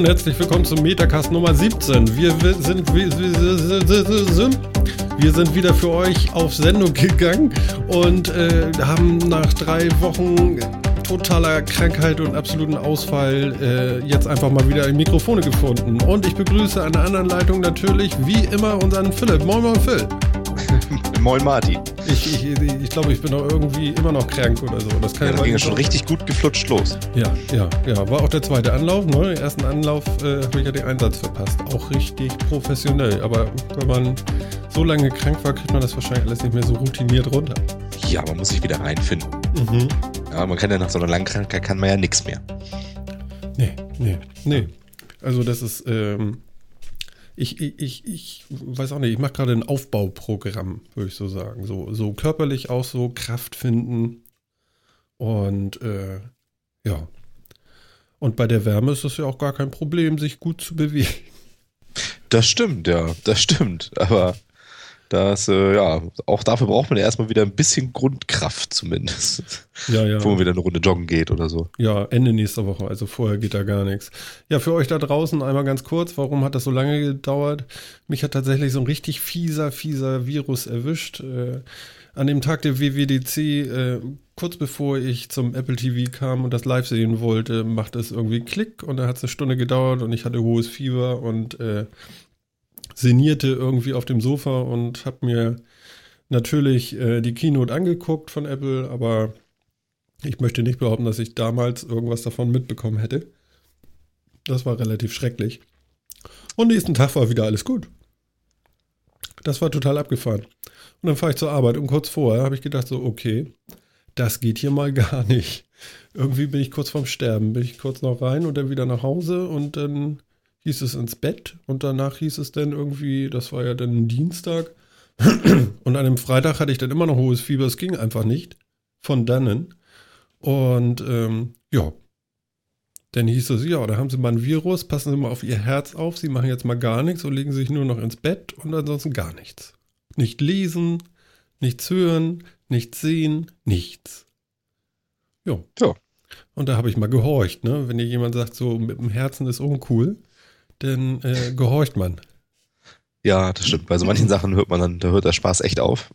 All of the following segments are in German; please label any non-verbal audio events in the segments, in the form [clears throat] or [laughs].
Und herzlich willkommen zum Metacast Nummer 17. Wir sind, wir, wir sind wieder für euch auf Sendung [laughs] gegangen und äh, haben nach drei Wochen totaler Krankheit und absoluten Ausfall äh, jetzt einfach mal wieder Mikrofone gefunden. Und ich begrüße an der anderen Leitung natürlich wie immer unseren Philipp. Moin, moin, Phil. [laughs] Moin Martin. Ich, ich, ich, glaube, ich bin auch irgendwie immer noch krank oder so. Das, kann ja, das ging ja schon richtig gut geflutscht los. Ja, ja, ja. War auch der zweite Anlauf. Ne? Den ersten Anlauf äh, habe ich ja den Einsatz verpasst. Auch richtig professionell. Aber wenn man so lange krank war, kriegt man das wahrscheinlich alles nicht mehr so routiniert runter. Ja, man muss sich wieder reinfinden. Mhm. Ja, man kann ja nach so einer langen Krankheit kann man ja nichts mehr. Nee, nee, nee. Also das ist, ähm, ich, ich, ich weiß auch nicht, ich mache gerade ein Aufbauprogramm, würde ich so sagen. So, so körperlich auch so Kraft finden. Und äh, ja. Und bei der Wärme ist es ja auch gar kein Problem, sich gut zu bewegen. Das stimmt, ja, das stimmt. Aber das, äh, ja, auch dafür braucht man ja erstmal wieder ein bisschen Grundkraft zumindest. Ja, ja. Wo man wieder eine Runde joggen geht oder so. Ja, Ende nächster Woche, also vorher geht da gar nichts. Ja, für euch da draußen einmal ganz kurz, warum hat das so lange gedauert? Mich hat tatsächlich so ein richtig fieser, fieser Virus erwischt. Äh, an dem Tag der WWDC, äh, kurz bevor ich zum Apple TV kam und das live sehen wollte, macht es irgendwie Klick und da hat es eine Stunde gedauert und ich hatte hohes Fieber und äh, sinnierte irgendwie auf dem Sofa und habe mir natürlich äh, die Keynote angeguckt von Apple, aber ich möchte nicht behaupten, dass ich damals irgendwas davon mitbekommen hätte. Das war relativ schrecklich. Und nächsten Tag war wieder alles gut. Das war total abgefahren. Und dann fahre ich zur Arbeit und kurz vorher habe ich gedacht so, okay, das geht hier mal [laughs] gar nicht. Irgendwie bin ich kurz vorm Sterben, bin ich kurz noch rein und dann wieder nach Hause und dann hieß es ins Bett und danach hieß es dann irgendwie, das war ja dann Dienstag. [clears throat] Und an dem Freitag hatte ich dann immer noch hohes Fieber, es ging einfach nicht. Von dannen. Und ähm, ja, dann hieß es, ja, da haben Sie mal ein Virus, passen Sie mal auf Ihr Herz auf, Sie machen jetzt mal gar nichts und legen sich nur noch ins Bett und ansonsten gar nichts. Nicht lesen, nichts hören, nichts sehen, nichts. Jo. Ja. Und da habe ich mal gehorcht, ne? Wenn dir jemand sagt, so mit dem Herzen ist uncool, dann äh, gehorcht man. Ja, das stimmt. Bei so manchen Sachen hört man dann, da hört der Spaß echt auf.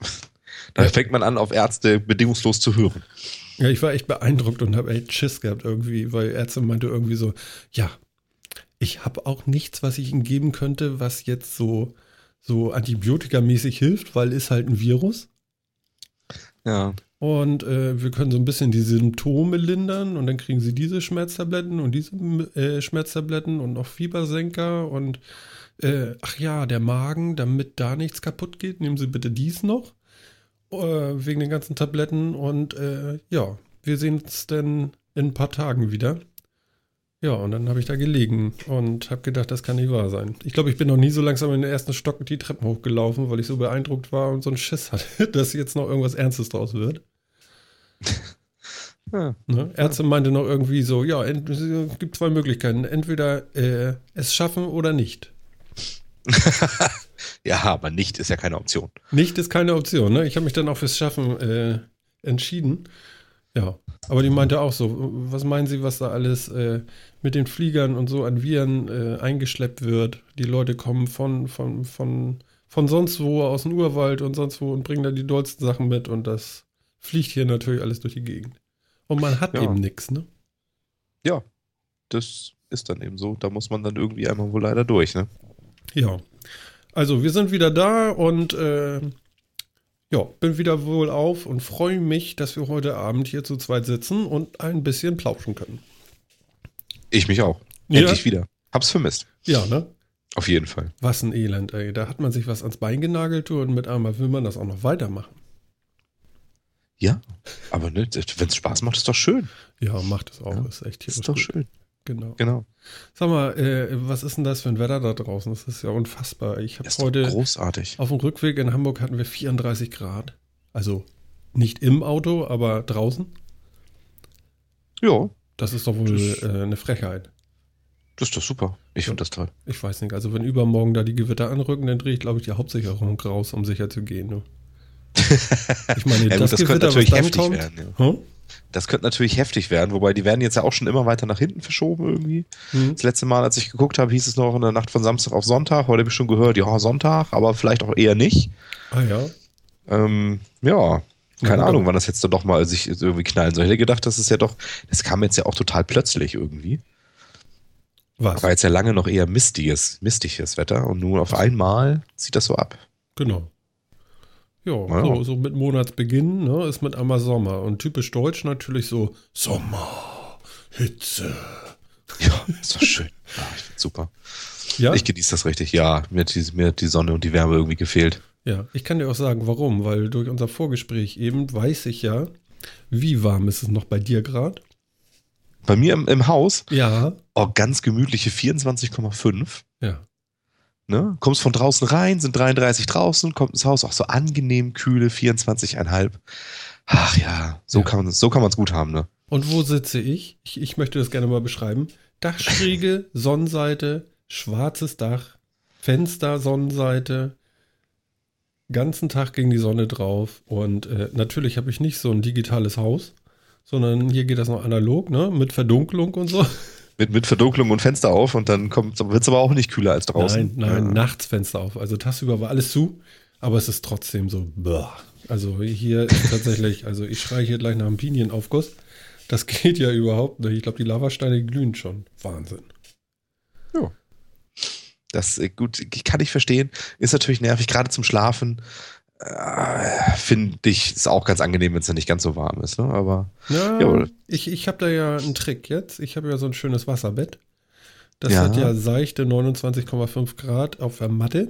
Da ja. fängt man an, auf Ärzte bedingungslos zu hören. Ja, ich war echt beeindruckt und habe echt Schiss gehabt irgendwie, weil Ärzte meinte irgendwie so, ja, ich habe auch nichts, was ich ihnen geben könnte, was jetzt so, so antibiotikamäßig hilft, weil ist halt ein Virus. Ja. Und äh, wir können so ein bisschen die Symptome lindern und dann kriegen sie diese Schmerztabletten und diese äh, Schmerztabletten und noch Fiebersenker und äh, ach ja, der Magen, damit da nichts kaputt geht, nehmen Sie bitte dies noch äh, wegen den ganzen Tabletten und äh, ja, wir sehen uns dann in ein paar Tagen wieder. Ja, und dann habe ich da gelegen und habe gedacht, das kann nicht wahr sein. Ich glaube, ich bin noch nie so langsam in den ersten Stock die Treppen hochgelaufen, weil ich so beeindruckt war und so einen Schiss hatte, [laughs] dass jetzt noch irgendwas Ernstes draus wird. [laughs] Ja. Ne? Ärzte meinte noch irgendwie so, ja, es gibt zwei Möglichkeiten. Entweder äh, es schaffen oder nicht. [laughs] ja, aber nicht ist ja keine Option. Nicht ist keine Option, ne? Ich habe mich dann auch fürs Schaffen äh, entschieden. Ja, aber die meinte auch so, was meinen Sie, was da alles äh, mit den Fliegern und so an Viren äh, eingeschleppt wird? Die Leute kommen von, von, von, von sonst wo aus dem Urwald und sonst wo und bringen da die dollsten Sachen mit und das fliegt hier natürlich alles durch die Gegend. Und man hat ja. eben nichts, ne? Ja, das ist dann eben so. Da muss man dann irgendwie einmal wohl leider durch, ne? Ja. Also, wir sind wieder da und äh, ja, bin wieder wohl auf und freue mich, dass wir heute Abend hier zu zweit sitzen und ein bisschen plauschen können. Ich mich auch. Ja. Endlich wieder. Hab's vermisst. Ja, ne? Auf jeden Fall. Was ein Elend, ey. Da hat man sich was ans Bein genagelt und mit einmal will man das auch noch weitermachen. Ja, aber ne, wenn es Spaß macht, ist doch schön. Ja, macht es auch. Ja, ist echt hier. Ist doch gut. schön. Genau. genau. Sag mal, äh, was ist denn das für ein Wetter da draußen? Das ist ja unfassbar. Ich habe heute großartig. Auf dem Rückweg in Hamburg hatten wir 34 Grad. Also nicht im Auto, aber draußen. Ja. Das ist doch wohl das, äh, eine Frechheit. Das ist doch super. Ich finde das toll. Ich weiß nicht. Also wenn übermorgen da die Gewitter anrücken, dann drehe ich, glaube ich, die Hauptsicherung raus, um sicher zu gehen. Ne? [laughs] Ich meine, ja, das, das könnte natürlich heftig kommt, werden. Ja. Hm? Das könnte natürlich heftig werden, wobei die werden jetzt ja auch schon immer weiter nach hinten verschoben irgendwie. Mhm. Das letzte Mal, als ich geguckt habe, hieß es noch in der Nacht von Samstag auf Sonntag. Heute habe ich schon gehört, ja, Sonntag, aber vielleicht auch eher nicht. Ah ja. Ähm, ja, keine ja, Ahnung, wann das jetzt doch mal sich irgendwie knallen soll. Ich hätte gedacht, das ist ja doch, das kam jetzt ja auch total plötzlich irgendwie. Was? War jetzt ja lange noch eher mistiges, mistiges Wetter und nun auf einmal zieht das so ab. Genau. Ja, ja. So, so, mit Monatsbeginn ne, ist mit einmal Sommer. Und typisch deutsch natürlich so Sommer, Hitze. Ja, ist doch schön. [laughs] Ja, ich find's super. Ja? Ich genieße das richtig. Ja, mir hat, die, mir hat die Sonne und die Wärme irgendwie gefehlt. Ja, ich kann dir auch sagen, warum. Weil durch unser Vorgespräch eben weiß ich ja, wie warm ist es noch bei dir gerade? Bei mir im, im Haus? Ja. Oh, ganz gemütliche 24,5. Ja. Ne? Kommst von draußen rein, sind 33 draußen, kommt ins Haus auch so angenehm kühle 24,5. Ach ja, so ja. kann man so kann es gut haben, ne? Und wo sitze ich? ich? Ich möchte das gerne mal beschreiben. Dachschräge, [laughs] Sonnenseite, schwarzes Dach, Fenster, Sonnenseite, ganzen Tag gegen die Sonne drauf. Und äh, natürlich habe ich nicht so ein digitales Haus, sondern hier geht das noch analog, ne? Mit Verdunklung und so mit, mit Verdunklung und Fenster auf und dann wird es aber auch nicht kühler als draußen. Nein, nein, ja. nachts Fenster auf. Also tagsüber war alles zu, aber es ist trotzdem so. Boah. Also hier tatsächlich, also ich schreie hier gleich nach einem Pinienaufguss. Das geht ja überhaupt nicht. Ich glaube, die Lavasteine glühen schon. Wahnsinn. Ja. Das äh, gut, kann ich verstehen. Ist natürlich nervig, gerade zum Schlafen. Äh, finde ich es auch ganz angenehm, wenn es nicht ganz so warm ist. Ne? Aber ja, ja. ich, ich habe da ja einen Trick jetzt. Ich habe ja so ein schönes Wasserbett. Das ja. hat ja seichte 29,5 Grad auf der Matte.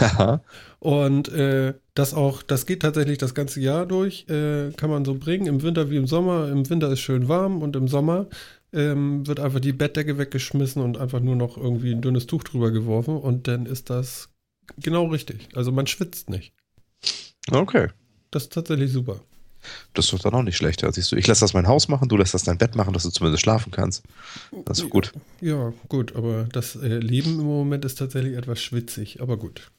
Ja. Und äh, das auch, das geht tatsächlich das ganze Jahr durch. Äh, kann man so bringen, im Winter wie im Sommer. Im Winter ist schön warm und im Sommer ähm, wird einfach die Bettdecke weggeschmissen und einfach nur noch irgendwie ein dünnes Tuch drüber geworfen und dann ist das genau richtig. Also man schwitzt nicht. Okay. Das ist tatsächlich super. Das ist doch dann auch nicht schlecht. siehst du, ich lasse das mein Haus machen, du lässt das dein Bett machen, dass du zumindest schlafen kannst. Das ist gut. Ja, gut, aber das äh, Leben im Moment ist tatsächlich etwas schwitzig, aber gut.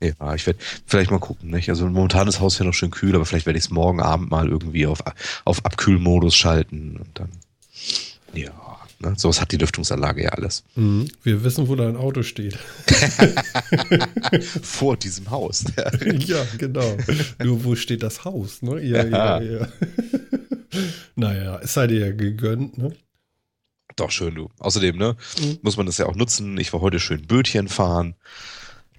Ja, ich werde vielleicht mal gucken. Nicht? Also momentan ist das Haus ja noch schön kühl, aber vielleicht werde ich es morgen Abend mal irgendwie auf, auf Abkühlmodus schalten und dann. Ja. Ne? Sowas hat die Lüftungsanlage ja alles. Mhm. Wir wissen, wo dein Auto steht. [laughs] Vor diesem Haus. [laughs] ja, genau. Nur wo steht das Haus? Ne? Ja, ja, ja. ja. [laughs] naja, es sei dir ja gegönnt, ne? Doch, schön, du. Außerdem, ne, mhm. muss man das ja auch nutzen. Ich war heute schön Bötchen fahren,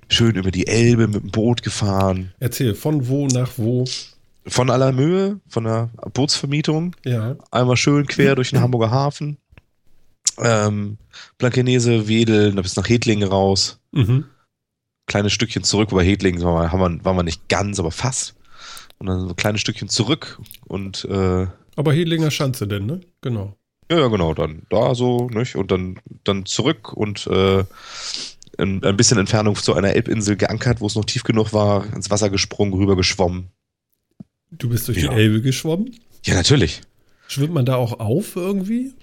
schön über die Elbe mit dem Boot gefahren. Erzähl, von wo nach wo? Von aller Mühe, von der Bootsvermietung. Ja. Einmal schön quer durch den Hamburger Hafen ähm, Blankenese, Wedel, bis nach Hedlingen raus. Mhm. Kleines Stückchen zurück, wobei Hedlingen war, wir, waren wir nicht ganz, aber fast. Und dann so ein kleines Stückchen zurück und äh, Aber Hedlinger Schanze denn, ne? Genau. Ja, ja, genau, dann da so, nicht? Und dann, dann zurück und äh, ein, ein bisschen Entfernung zu einer Elbinsel geankert, wo es noch tief genug war, ins Wasser gesprungen, rüber geschwommen. Du bist durch ja. die Elbe geschwommen? Ja, natürlich. Schwimmt man da auch auf irgendwie?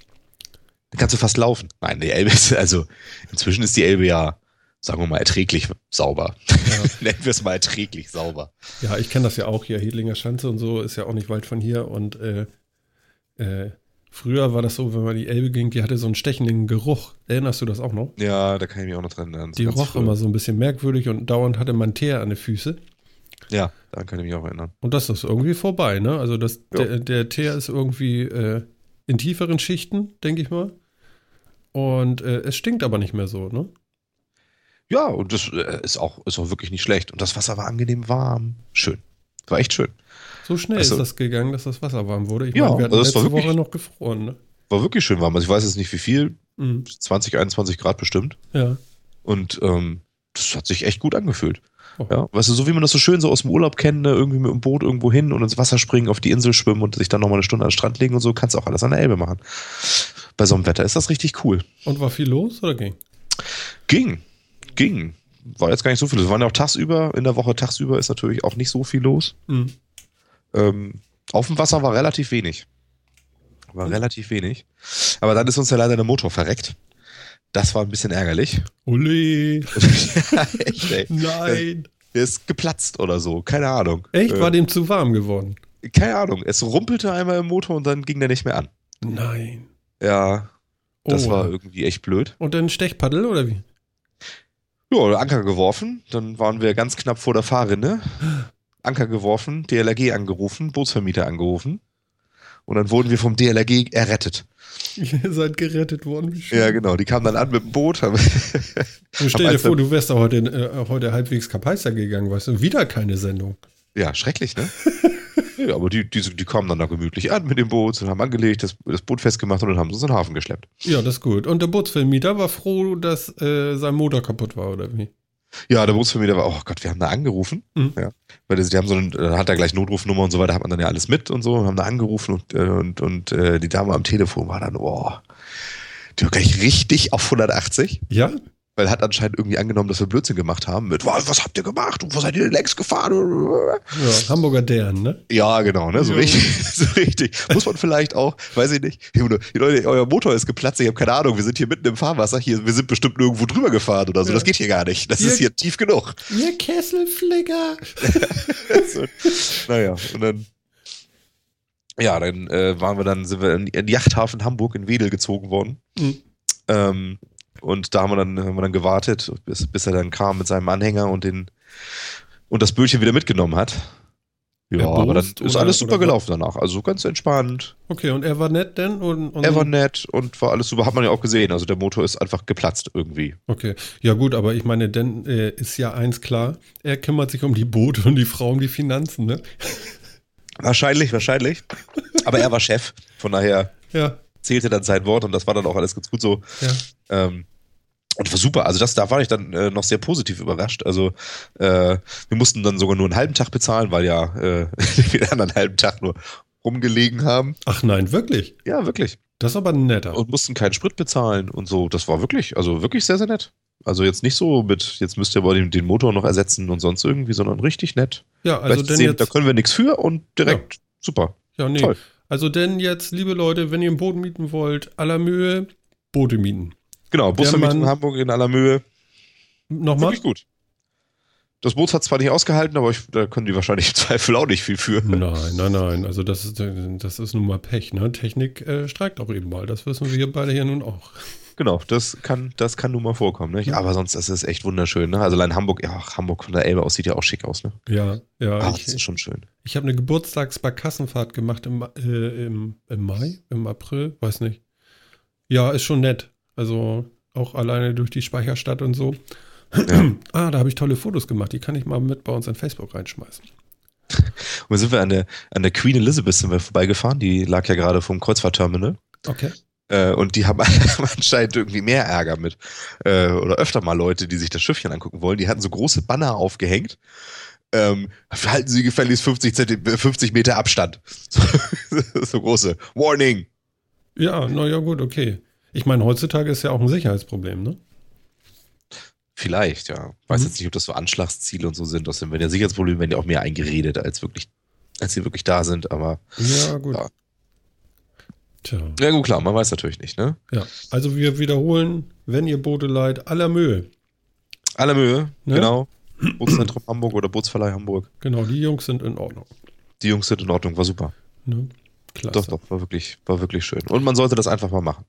Kannst du fast laufen. Nein, die Elbe ist, also inzwischen ist die Elbe ja, sagen wir mal, erträglich sauber. Ja. [laughs] Nennen wir es mal erträglich sauber. Ja, ich kenne das ja auch hier. Hedlinger Schanze und so ist ja auch nicht weit von hier. Und äh, äh, früher war das so, wenn man die Elbe ging, die hatte so einen stechenden Geruch. Erinnerst du das auch noch? Ja, da kann ich mich auch noch dran erinnern. Die roch früh. immer so ein bisschen merkwürdig und dauernd hatte man Teer an den Füßen. Ja, daran kann ich mich auch erinnern. Und das ist irgendwie vorbei, ne? Also das, der, der Teer ist irgendwie äh, in tieferen Schichten, denke ich mal. Und äh, es stinkt aber nicht mehr so, ne? Ja, und das äh, ist auch, ist auch wirklich nicht schlecht. Und das Wasser war angenehm warm. Schön. War echt schön. So schnell also, ist das gegangen, dass das Wasser warm wurde. Ich ja, meine, wir hatten also letzte wirklich, Woche noch gefroren, ne? War wirklich schön warm. Also ich weiß jetzt nicht wie viel. Mhm. 20, 21 Grad bestimmt. Ja. Und ähm, das hat sich echt gut angefühlt. Oh. Ja, weißt du, so wie man das so schön so aus dem Urlaub kennt, ne? irgendwie mit dem Boot irgendwo hin und ins Wasser springen, auf die Insel schwimmen und sich dann nochmal eine Stunde an den Strand legen und so, kannst du auch alles an der Elbe machen bei so einem Wetter ist das richtig cool. Und war viel los oder ging? Ging, ging. War jetzt gar nicht so viel. Es waren ja auch tagsüber, in der Woche tagsüber ist natürlich auch nicht so viel los. Mhm. Ähm, auf dem Wasser war relativ wenig. War mhm. relativ wenig. Aber dann ist uns ja leider der Motor verreckt. Das war ein bisschen ärgerlich. Uli. [laughs] ja, echt. Nein. Der ist geplatzt oder so, keine Ahnung. Echt? War äh, dem zu warm geworden? keine Ahnung, es rumpelte einmal im Motor und dann ging der nicht mehr an. Nein. Ja, das Oh. war irgendwie echt blöd. Und dann Stechpaddel oder wie? Ja, Anker geworfen, dann waren wir ganz knapp vor der Fahrrinne. Anker geworfen, DLRG angerufen, Bootsvermieter angerufen. Und dann wurden wir vom DLRG errettet. Ihr seid gerettet worden. Ja, genau. Die kamen dann an mit dem Boot. haben- Und [laughs] stell dir vor, du wärst da heute, äh, heute halbwegs Kapaister gegangen, weißt du, wieder keine Sendung. ja, schrecklich, ne? [laughs] ja, aber die, die, die kamen dann da gemütlich an mit dem Boot und haben angelegt, das, das Boot festgemacht und dann haben sie uns in den Hafen geschleppt. Ja, das ist gut. Und der Bootsvermieter war froh, dass äh, sein Motor kaputt war, oder wie? Ja, der Bootsvermieter war, oh Gott, wir haben da angerufen. Mhm. Ja, weil die haben so einen, da hat er gleich Notrufnummer und so weiter, hat man dann ja alles mit und so, und haben da angerufen und, äh, und, und äh, die Dame am Telefon war dann, oh, die war gleich richtig auf 180, Ja? Weil hat anscheinend irgendwie angenommen, dass wir Blödsinn gemacht haben mit, was, was habt ihr gemacht und wo seid ihr denn längst gefahren? Ja, Hamburger Dern, ne? Ja, genau, ne? So Ja. richtig, [laughs] so richtig. Muss man vielleicht auch, weiß ich nicht. Hey, Leute, euer Motor ist geplatzt, ich habe keine Ahnung, wir sind hier mitten im Fahrwasser, hier, wir sind bestimmt nirgendwo drüber gefahren oder so. Ja. Das geht hier gar nicht. Das Hier- ist hier tief genug. Ihr Kesselflicker! [laughs] so, naja, und dann. Ja, dann äh, waren wir dann, sind wir in den Yachthafen Hamburg in Wedel gezogen worden. Mhm. Ähm, und da haben wir dann, haben wir dann gewartet, bis, bis er dann kam mit seinem Anhänger und den und das Bötchen wieder mitgenommen hat. Ja, Erbost aber dann ist oder- alles super gelaufen danach. Also ganz entspannt. Okay, und er war nett denn? Und, und Er war nett und war alles super. Hat man ja auch gesehen. Also der Motor ist einfach geplatzt irgendwie. Okay, ja gut, aber ich meine, denn äh, ist ja eins klar, er kümmert sich um die Boote und die Frau um die Finanzen, ne? [laughs] Wahrscheinlich, wahrscheinlich. Aber er war Chef. Von daher Ja, zählte dann sein Wort und das war dann auch alles ganz gut so. ja. Ähm, und war super. Also das, da war ich dann äh, noch sehr positiv überrascht. Also äh, wir mussten dann sogar nur einen halben Tag bezahlen, weil ja äh, [laughs] wir dann einen halben Tag nur rumgelegen haben. Ach nein, wirklich? Ja, wirklich. Das ist aber netter. Und mussten keinen Sprit bezahlen und so. Das war wirklich, also wirklich sehr, sehr nett. Also jetzt nicht so mit, jetzt müsst ihr aber den, den Motor noch ersetzen und sonst irgendwie, sondern richtig nett. Ja, also denn sehen, jetzt. da können wir nichts für und direkt super. Ja, nee. Toll. Also denn jetzt, liebe Leute, wenn ihr ein Boot mieten wollt, aller Mühe, Boote mieten. Genau, Busvermietung Mann- Hamburg in aller Mühe. Nochmal? Wirklich gut. Das Boot hat zwar nicht ausgehalten, aber ich, da können die wahrscheinlich [laughs] im Zweifel auch nicht viel für. Nein, nein, nein. Also das ist, das ist nun mal Pech, ne? Technik äh, streikt auch eben mal. Das wissen wir beide hier nun auch. Genau, das kann, das kann nun mal vorkommen. Ne? Aber sonst ist es echt wunderschön. Ne? Also allein Hamburg, ja, Hamburg von der Elbe aus sieht ja auch schick aus. Ne? Ja, ja. Ach, ich das ist schon schön. ich habe eine Geburtstagsbarkassenfahrt gemacht im, äh, im, im Mai, im April, weiß nicht. Ja, ist schon nett. Also auch alleine durch die Speicherstadt und so. Ja. [clears throat] ah, da habe ich tolle Fotos gemacht. Die kann ich mal mit bei uns in Facebook reinschmeißen. [laughs] Und dann sind wir an der, an der Queen Elizabeth sind wir vorbeigefahren. Die lag ja gerade vom Kreuzfahrtterminal. Okay. Äh, und die haben [laughs] anscheinend irgendwie mehr Ärger mit. Äh, oder öfter mal Leute, die sich das Schiffchen angucken wollen. Die hatten so große Banner aufgehängt. Ähm, halten Sie gefälligst 50, Zenti 50 Meter Abstand. So, [laughs] so große. Warning! Ja, naja, gut, okay. Ich meine, heutzutage ist ja auch ein Sicherheitsproblem, ne? Vielleicht, ja. Weiß Mhm. jetzt nicht, ob das so Anschlagsziele und so sind. Außerdem, wenn ja Sicherheitsprobleme werden ja auch mehr eingeredet, als wirklich, als sie wirklich da sind. Aber Ja, gut. Ja. Tja. ja gut, klar, man weiß natürlich nicht, ne? Ja, also wir wiederholen, wenn ihr Boote leiht, aller Mühe. Aller Mühe, Ne? genau. Bootszentrum Hamburg oder Bootsverleih Hamburg. Genau, die Jungs sind in Ordnung. Die Jungs sind in Ordnung, war super. Ne? Klasse. Doch, doch, war wirklich, war wirklich schön. Und man sollte das einfach mal machen.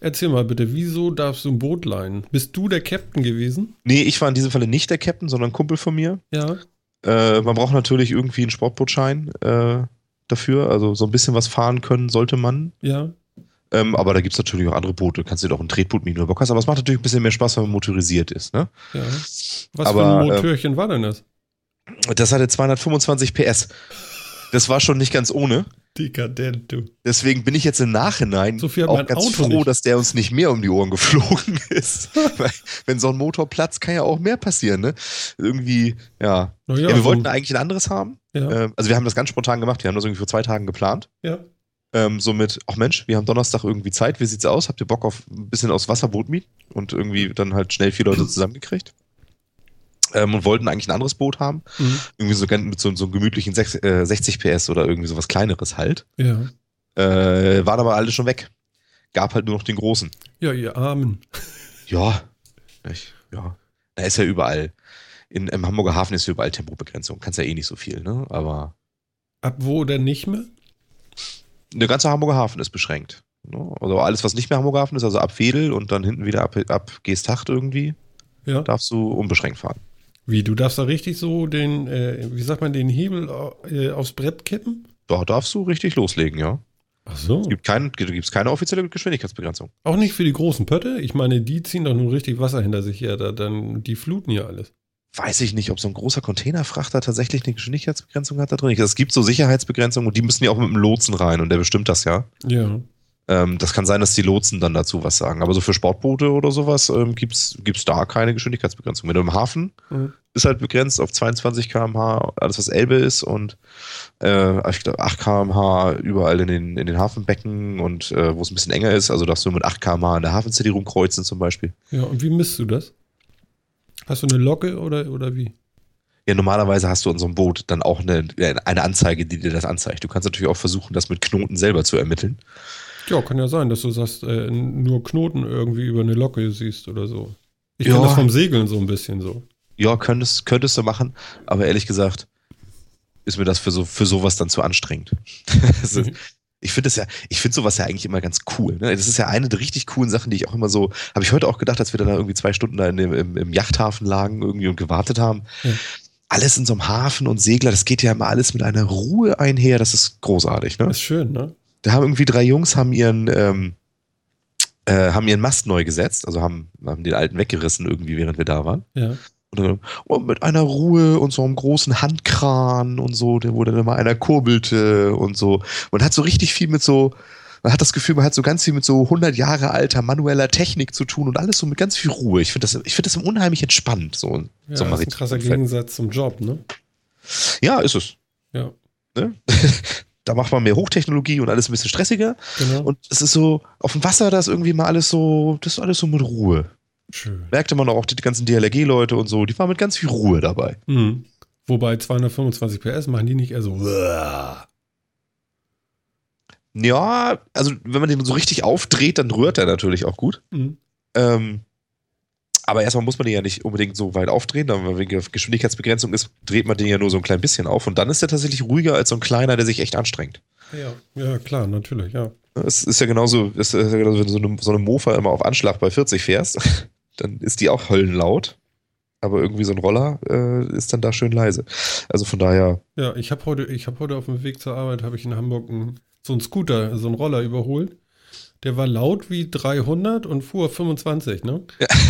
Erzähl mal bitte, wieso darfst du ein Boot leihen? Bist du der Captain gewesen? Nee, ich war in diesem Falle nicht der Captain, sondern ein Kumpel von mir. Ja. Äh, man braucht natürlich irgendwie einen Sportbootschein äh, dafür. Also so ein bisschen was fahren können sollte man. Ja. Ähm, aber da gibt's natürlich auch andere Boote. Du kannst dir doch ein Tretboot mieten, wenn du Bock hast. Aber es macht natürlich ein bisschen mehr Spaß, wenn man motorisiert ist. Ne? Ja. Was Aber, für ein äh, Motörchen war denn das? Das hatte 225 PS. Das war schon nicht ganz ohne. Dekadent, du. Deswegen bin ich jetzt im Nachhinein So auch ganz Auto froh, nicht. dass der uns nicht mehr um die Ohren [laughs] geflogen ist. [laughs] Weil, wenn so ein Motor platzt, kann ja auch mehr passieren. Ne? Irgendwie, ja. Ja, ja, wir so- wollten eigentlich ein anderes haben. Ja. Ähm, also wir haben das ganz spontan gemacht. Wir haben das irgendwie vor zwei Tagen geplant. ja. Ähm, somit, ach Mensch, wir haben Donnerstag irgendwie Zeit. Wie sieht's aus? Habt ihr Bock auf ein bisschen aufs Wasserboot mieten? Und irgendwie dann halt schnell vier Leute [clears throat] zusammengekriegt. Ähm, und wollten eigentlich ein anderes Boot haben. Mhm. Irgendwie so mit so, so einem gemütlichen sechs- äh, 60 PS oder irgendwie sowas kleineres halt. Ja. Äh, waren aber alle schon weg. Gab halt nur noch den großen. Ja, ihr Armen. Ja. Ich, ja. Da ist ja überall. In, Im Hamburger Hafen ist ja überall Tempobegrenzung. Kannst ja eh nicht so viel, ne? Aber Ab wo denn nicht mehr? Der ganze Hamburger Hafen ist beschränkt. Ne? Also alles, was nicht mehr Hamburger Hafen ist, also ab Wedel und dann hinten wieder ab, ab Geesthacht irgendwie, Ja. darfst du unbeschränkt fahren. Wie, du darfst da richtig so den, äh, wie sagt man, den Hebel äh, aufs Brett kippen? Da darfst du richtig loslegen, ja. Ach so. Es gibt, kein, gibt keine offizielle Geschwindigkeitsbegrenzung. Auch nicht für die großen Pötte? Ich meine, die ziehen doch nur richtig Wasser hinter sich her, da, dann, die fluten ja alles. Weiß ich nicht, ob so ein großer Containerfrachter tatsächlich eine Geschwindigkeitsbegrenzung hat da drin. Es gibt so Sicherheitsbegrenzungen und die müssen ja auch mit dem Lotsen rein und der bestimmt das ja. Ja. Ähm, das kann sein, dass die Lotsen dann dazu was sagen. Aber so für Sportboote oder sowas ähm, gibt es da keine Geschwindigkeitsbegrenzung. Wenn du im Hafen Mhm. ist halt begrenzt auf 22 km/h, alles was Elbe ist und äh, ich glaube 8 km/h überall in den, in den Hafenbecken und äh, wo es ein bisschen enger ist, also darfst du mit 8 km/h in der Hafencity rumkreuzen zum Beispiel. Ja, und wie misst du das? Hast du eine Locke oder, oder wie? Ja, normalerweise hast du in so einem Boot dann auch eine, eine Anzeige, die dir das anzeigt. Du kannst natürlich auch versuchen, das mit Knoten selber zu ermitteln. Ja, kann ja sein, dass du sagst, äh, nur Knoten irgendwie über eine Locke siehst oder so. Ich Ja. kenne das vom Segeln so ein bisschen so. Ja, könntest, könntest du machen, aber ehrlich gesagt ist mir das für so für sowas dann zu anstrengend. Das [laughs] ist- ich finde das ja, ich finde sowas ja eigentlich immer ganz cool. Ne? Das ist ja eine der richtig coolen Sachen, die ich auch immer so, habe ich heute auch gedacht, als wir dann da irgendwie zwei Stunden da in dem, im, im Yachthafen lagen irgendwie und gewartet haben. Ja. Alles in so einem Hafen und Segler, das geht ja immer alles mit einer Ruhe einher, das ist großartig. Ne? Das ist schön, ne? Da haben irgendwie drei Jungs haben ihren ähm, äh, haben ihren Mast neu gesetzt, also haben, haben den alten weggerissen irgendwie, während wir da waren. Ja. Und, dann, und mit einer Ruhe und so einem großen Handkran und so, der- wo dann immer einer kurbelte und so. Man hat so richtig viel mit so, man hat das Gefühl, man hat so ganz viel mit so 100 Jahre alter manueller Technik zu tun und alles so mit ganz viel Ruhe. Ich finde das, ich finde das unheimlich entspannt. So, Ja, so das ist ein krasser Gegensatz zum Job, ne? Ja, ist es. Ja, Ne? [laughs] da macht man mehr Hochtechnologie und alles ein bisschen stressiger. genau. Und es ist so, auf dem Wasser, da ist irgendwie mal alles so, das ist alles so mit Ruhe. schön. Merkte man auch, die ganzen DLRG-Leute und so, die waren mit ganz viel Ruhe dabei. Mhm. Wobei 225 PS machen die nicht eher so. Ja, also wenn man den so richtig aufdreht, dann rührt er natürlich auch gut. Mhm. Ähm, aber erstmal muss man den ja nicht unbedingt so weit aufdrehen, dann wenn wegen Geschwindigkeitsbegrenzung ist, dreht man den ja nur so ein klein bisschen auf und dann ist er tatsächlich ruhiger als so ein kleiner, der sich echt anstrengt. Ja. ja, klar, natürlich, ja. Es ist ja genauso, es ist ja genauso wenn du so eine, so eine Mofa immer auf Anschlag bei 40 fährst, [laughs] dann ist die auch höllenlaut. Aber irgendwie so ein Roller äh, ist dann da schön leise. Also von daher, Ja, ich habe heute, ich habe heute auf dem Weg zur Arbeit, habe ich in Hamburg einen, so einen Scooter, so einen Roller überholt. Der war laut wie 300 und fuhr 25, ne?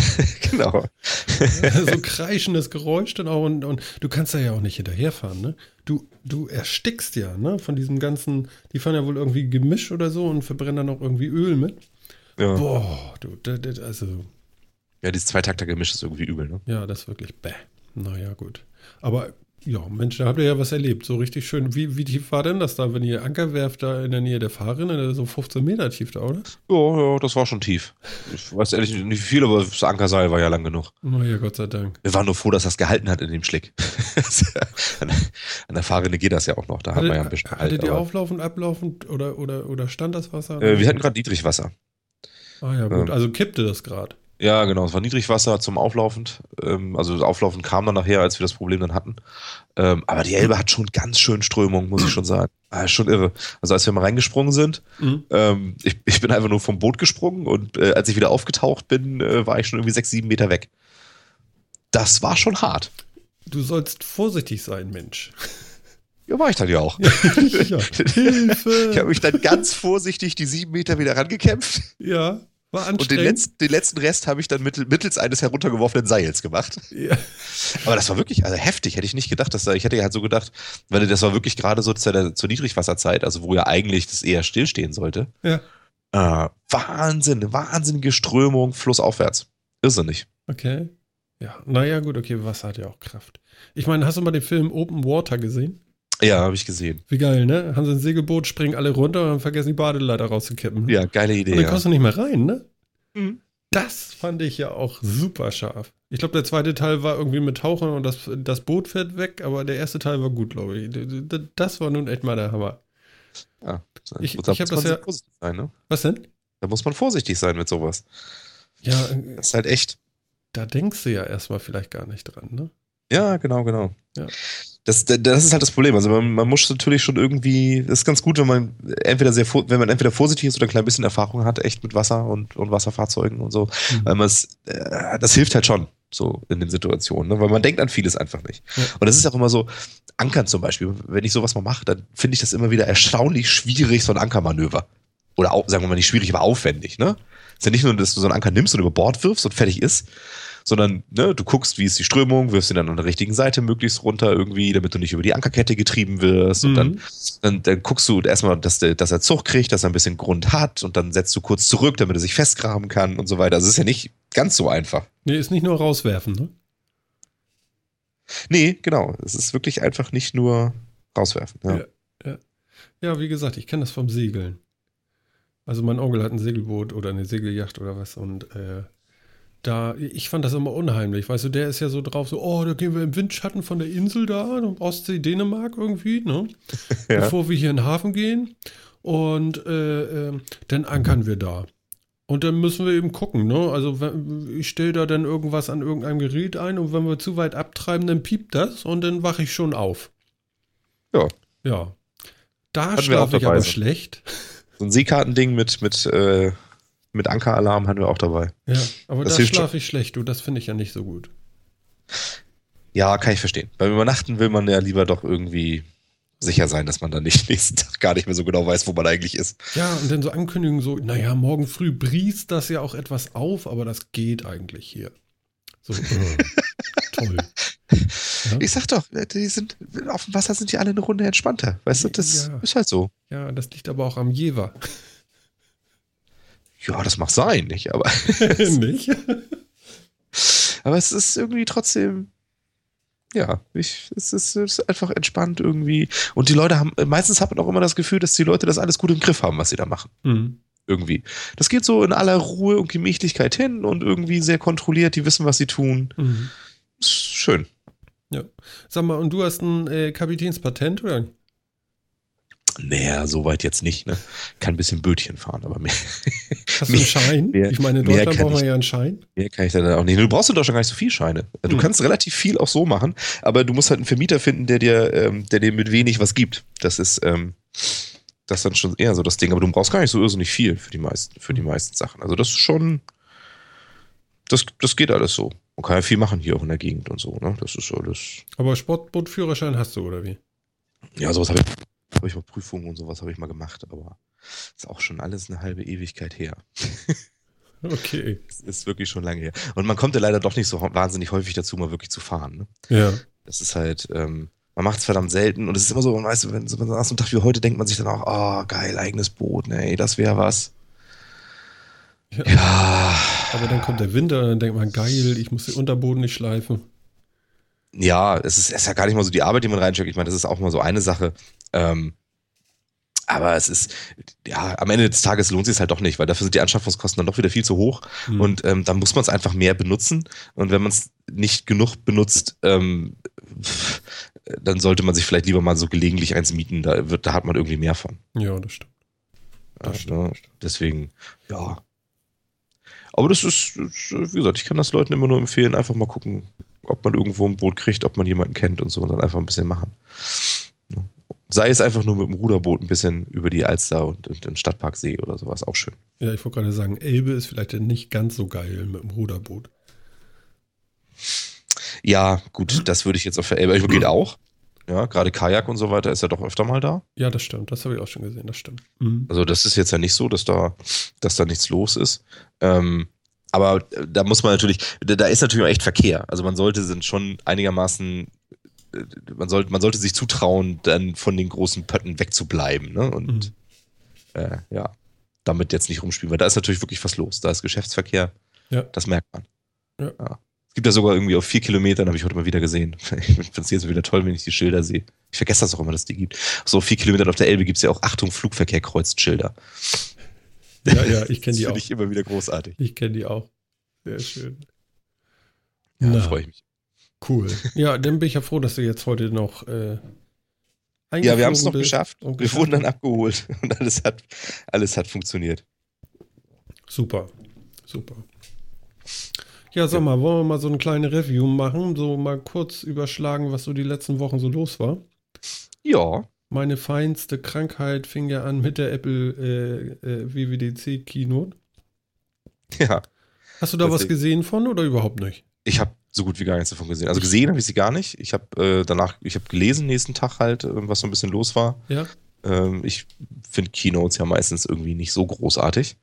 [laughs] genau. so kreischendes Geräusch dann auch und, und du kannst da ja auch nicht hinterherfahren, ne? Du, du erstickst ja, ne? Von diesem ganzen, die fahren ja wohl irgendwie Gemisch oder so und verbrennen dann auch irgendwie Öl mit. Ja, Boah, du, das, das, also, ja dieses Zweitakter-Gemisch ist irgendwie übel, ne? ja, das ist wirklich bäh. Naja, gut. Aber ja, Mensch, da habt ihr ja was erlebt. So richtig schön. Wie, wie tief war denn das da, wenn ihr Anker werft da in der Nähe der Fahrerin? So 15 Meter tief da, oder? Ja, ja, das war schon tief. Ich weiß ehrlich nicht wie viel, aber das Ankerseil war ja lang genug. Naja, Gott sei Dank. Wir waren nur froh, dass das gehalten hat in dem Schlick. [laughs] an, der, an der Fahrrinne geht das ja auch noch, da hat man ja ein bisschen hattet ihr aber- auflaufend, ablaufend oder, oder, oder stand das Wasser? äh, Wir hatten gerade Niedrigwasser. Ah ja, gut. ähm, Also kippte das gerade. Ja, genau, es war Niedrigwasser zum Auflaufend. Ähm, also das Auflaufend kam dann nachher, als wir das Problem dann hatten. Ähm, aber die Elbe hat schon ganz schön Strömung, muss ich schon sagen. Ah, schon irre. Also als wir mal reingesprungen sind, Mhm. ähm, ich, ich bin einfach nur vom Boot gesprungen und äh, als ich wieder aufgetaucht bin, äh, war ich schon irgendwie sechs, sieben Meter weg. Das war schon hart. Du sollst vorsichtig sein, Mensch. Ja, war ich dann ja auch. ja, [laughs] Hilfe! Ich habe mich dann ganz vorsichtig die sieben Meter wieder rangekämpft ja, war und den, anstrengend. letzten, den letzten Rest habe ich dann mittel, mittels eines heruntergeworfenen Seils gemacht. ja. Aber das war wirklich also heftig. Hätte ich nicht gedacht, dass da, ich hätte ja halt so gedacht, weil das war wirklich gerade so zu der, zur Niedrigwasserzeit, also wo ja eigentlich das eher stillstehen sollte. ja, Äh, Wahnsinn, wahnsinnige Strömung flussaufwärts. Irrsinnig. okay. Ja, naja, gut, okay, Wasser hat ja auch Kraft. Ich meine, hast du mal den Film Open Water gesehen? Ja, habe ich gesehen. Wie geil, ne? Haben sie ein Segelboot, springen alle runter und haben vergessen, die Badeleiter rauszukippen. Ja, geile Und Idee. dann Ja. kommst du nicht mehr rein, ne? Mhm. Das fand ich ja auch super scharf. Ich glaube, der zweite Teil war irgendwie mit Tauchern und das, das Boot fährt weg, aber der erste Teil war gut, glaube ich. Das war nun echt mal der Hammer. Ja. Ich- da ich hab muss man das ja- vorsichtig sein, ne? Was denn? Da muss man vorsichtig sein mit sowas. Ja, äh, Das ist halt echt. da denkst du ja erstmal vielleicht gar nicht dran, ne? Ja, genau, genau. Ja. das, das ist halt das Problem. Also man, man muss natürlich schon irgendwie, das ist ganz gut, wenn man entweder sehr, wenn man entweder vorsichtig ist oder ein klein bisschen Erfahrung hat, echt mit Wasser und, und Wasserfahrzeugen und so. Mhm. Weil man es, äh, das hilft halt schon so in den Situationen, ne? weil man denkt an vieles einfach nicht. Ja. Und das ist auch immer so, Ankern zum Beispiel, wenn ich sowas mal mache, dann finde ich das immer wieder erstaunlich schwierig, so ein Ankermanöver. Oder auch, sagen wir mal nicht schwierig, aber aufwendig, ne? ist ja nicht nur, dass du so einen Anker nimmst und über Bord wirfst und fertig ist, sondern ne, du guckst, wie ist die Strömung, wirfst ihn dann an der richtigen Seite möglichst runter irgendwie, damit du nicht über die Ankerkette getrieben wirst. Mhm. Und dann, dann, dann guckst du erstmal, dass, der, dass er Zug kriegt, dass er ein bisschen Grund hat und dann setzt du kurz zurück, damit er sich festgraben kann und so weiter. Also es ist ja nicht ganz so einfach. Nee, ist nicht nur rauswerfen, ne? Nee, genau. Es ist wirklich einfach nicht nur rauswerfen. Ja, ja, ja. ja wie gesagt, ich kenne das vom Segeln. Also mein Onkel hat ein Segelboot oder eine Segelyacht oder was und äh, da, ich fand das immer unheimlich. Weißt du, der ist ja so drauf, so, oh, da gehen wir im Windschatten von der Insel da, Ostsee, Dänemark irgendwie, ne? [laughs] Ja. Bevor wir hier in den Hafen gehen. Und äh, äh, dann ankern wir da. Und dann müssen wir eben gucken, ne? Also ich stelle da dann irgendwas an irgendeinem Gerät ein und wenn wir zu weit abtreiben, dann piept das und dann wache ich schon auf. Ja. Ja. Da schlafe ich aber schlecht. So ein Seekartending mit, mit äh, mit Ankeralarm haben wir auch dabei. Ja, aber das da schlafe ich schlecht, du, das finde ich ja nicht so gut. Ja, kann ich verstehen. Beim Übernachten will man ja lieber doch irgendwie sicher sein, dass man dann nicht [laughs] nächsten Tag gar nicht mehr so genau weiß, wo man eigentlich ist. Ja, und dann so Ankündigungen so, naja, morgen früh briest das ja auch etwas auf, aber das geht eigentlich hier. So, äh, [laughs] toll. Ja? Ich sag doch, die sind, auf dem Wasser sind die alle eine Runde entspannter. Weißt du, das ja. ist halt so. Ja, das liegt aber auch am Jever. Ja, das mag sein, nicht? Aber. [laughs] [laughs] nicht? aber es ist irgendwie trotzdem. Ja, ich, es, ist, es ist einfach entspannt irgendwie. Und die Leute haben, meistens hat man auch immer das Gefühl, dass die Leute das alles gut im Griff haben, was sie da machen. Mhm. Irgendwie. Das geht so in aller Ruhe und Gemächlichkeit hin und irgendwie sehr kontrolliert, die wissen, was sie tun. Mhm. Schön. Ja. Sag mal, und du hast ein äh, Kapitänspatent, oder? Naja, so weit jetzt nicht. Ne? Kann ein bisschen Bötchen fahren, aber mehr. Hast du einen Schein? Mehr, ich meine, in Deutschland braucht man ja einen Schein. Mehr kann ich da auch nicht. Du brauchst in Deutschland gar nicht so viel Scheine. Du hm. kannst relativ viel auch so machen, aber du musst halt einen Vermieter finden, der dir, ähm, der dir mit wenig was gibt. Das ist, ähm, das ist dann schon eher so das Ding. Aber du brauchst gar nicht so irrsinnig viel für die meisten, für die meisten Sachen. Also das ist schon, das, das geht alles so. Man kann ja viel machen hier auch in der Gegend und so. Ne? Das ist alles. Aber Sportbootführerschein hast du, oder wie? Ja, sowas habe ich habe ich mal Prüfungen und sowas habe ich mal gemacht, aber ist auch schon alles eine halbe Ewigkeit her. [laughs] Okay. Das ist wirklich schon lange her. Und man kommt ja leider doch nicht so wahnsinnig häufig dazu, mal wirklich zu fahren. Ne? Ja. Das ist halt, ähm, man macht es verdammt selten und es ist immer so, man weiß, wenn, wenn nach so einem Tag wie heute denkt man sich dann auch, oh, geil, eigenes Boot, ne, das wäre was. Ja. ja. Aber dann kommt der Winter und dann denkt man, geil, ich muss den Unterboden nicht schleifen. Ja, es ist, es ist ja gar nicht mal so die Arbeit, die man reinsteckt. Ich meine, das ist auch mal so eine Sache. Ähm, aber es ist, ja, am Ende des Tages lohnt sich es halt doch nicht, weil dafür sind die Anschaffungskosten dann doch wieder viel zu hoch. Mhm. Und ähm, dann muss man es einfach mehr benutzen. Und wenn man es nicht genug benutzt, ähm, dann sollte man sich vielleicht lieber mal so gelegentlich eins mieten. Da, wird, da hat man irgendwie mehr von. Ja, das stimmt. Das ja, stimmt, ne? Deswegen, ja. Aber das ist, wie gesagt, ich kann das Leuten immer nur empfehlen, einfach mal gucken, ob man irgendwo ein Boot kriegt, ob man jemanden kennt und so und dann einfach ein bisschen machen. Sei es einfach nur mit dem Ruderboot ein bisschen über die Alster und, und den Stadtparksee oder sowas, auch schön. Ja, ich wollte gerade sagen, Elbe ist vielleicht nicht ganz so geil mit dem Ruderboot. Ja, gut, das würde ich jetzt auf der Elbe. Geht auch. Ja, gerade Kajak und so weiter ist ja doch öfter mal da. Ja, das stimmt. Das habe ich auch schon gesehen. Das stimmt. Mhm. Also, das ist jetzt ja nicht so, dass da, dass da nichts los ist. Ähm, aber da muss man natürlich, da ist natürlich auch echt Verkehr. Also, man sollte sind schon einigermaßen man sollte, man sollte sich zutrauen, dann von den großen Pötten wegzubleiben. Ne? Und mhm. äh, ja, damit jetzt nicht rumspielen, weil da ist natürlich wirklich was los. Da ist Geschäftsverkehr. Ja. Das merkt man. Ja. ja. Es gibt ja sogar irgendwie auf vier Kilometern, habe ich heute mal wieder gesehen. [laughs] Ich finde es jetzt wieder toll, wenn ich die Schilder sehe. Ich vergesse das auch immer, dass die gibt. So vier Kilometer auf der Elbe gibt es ja auch Achtung, Flugverkehr kreuzt Schilder. Ja, [laughs] ja, ich kenne die auch. Finde ich immer wieder großartig. Ich kenne die auch. Sehr schön. Ja, freue ich mich. Cool. [laughs] Ja, dann bin ich ja froh, dass du jetzt heute noch. Äh, ja, wir haben es noch geschafft. Und wir wurden dann abgeholt [laughs] und alles hat, alles hat funktioniert. Super, super. Ja, sag mal, wollen wir mal so eine kleine Review machen? So mal kurz überschlagen, was so die letzten Wochen so los war? Ja. Meine feinste Krankheit fing ja an mit der Apple äh, äh, WWDC Keynote. Ja. Hast du da was gesehen von oder überhaupt nicht? Ich habe so gut wie gar nichts davon gesehen. Also gesehen habe ich sie gar nicht. Ich habe äh, danach, ich habe gelesen nächsten Tag halt, äh, was so ein bisschen los war. Ja. Ähm, ich finde Keynotes ja meistens irgendwie nicht so großartig.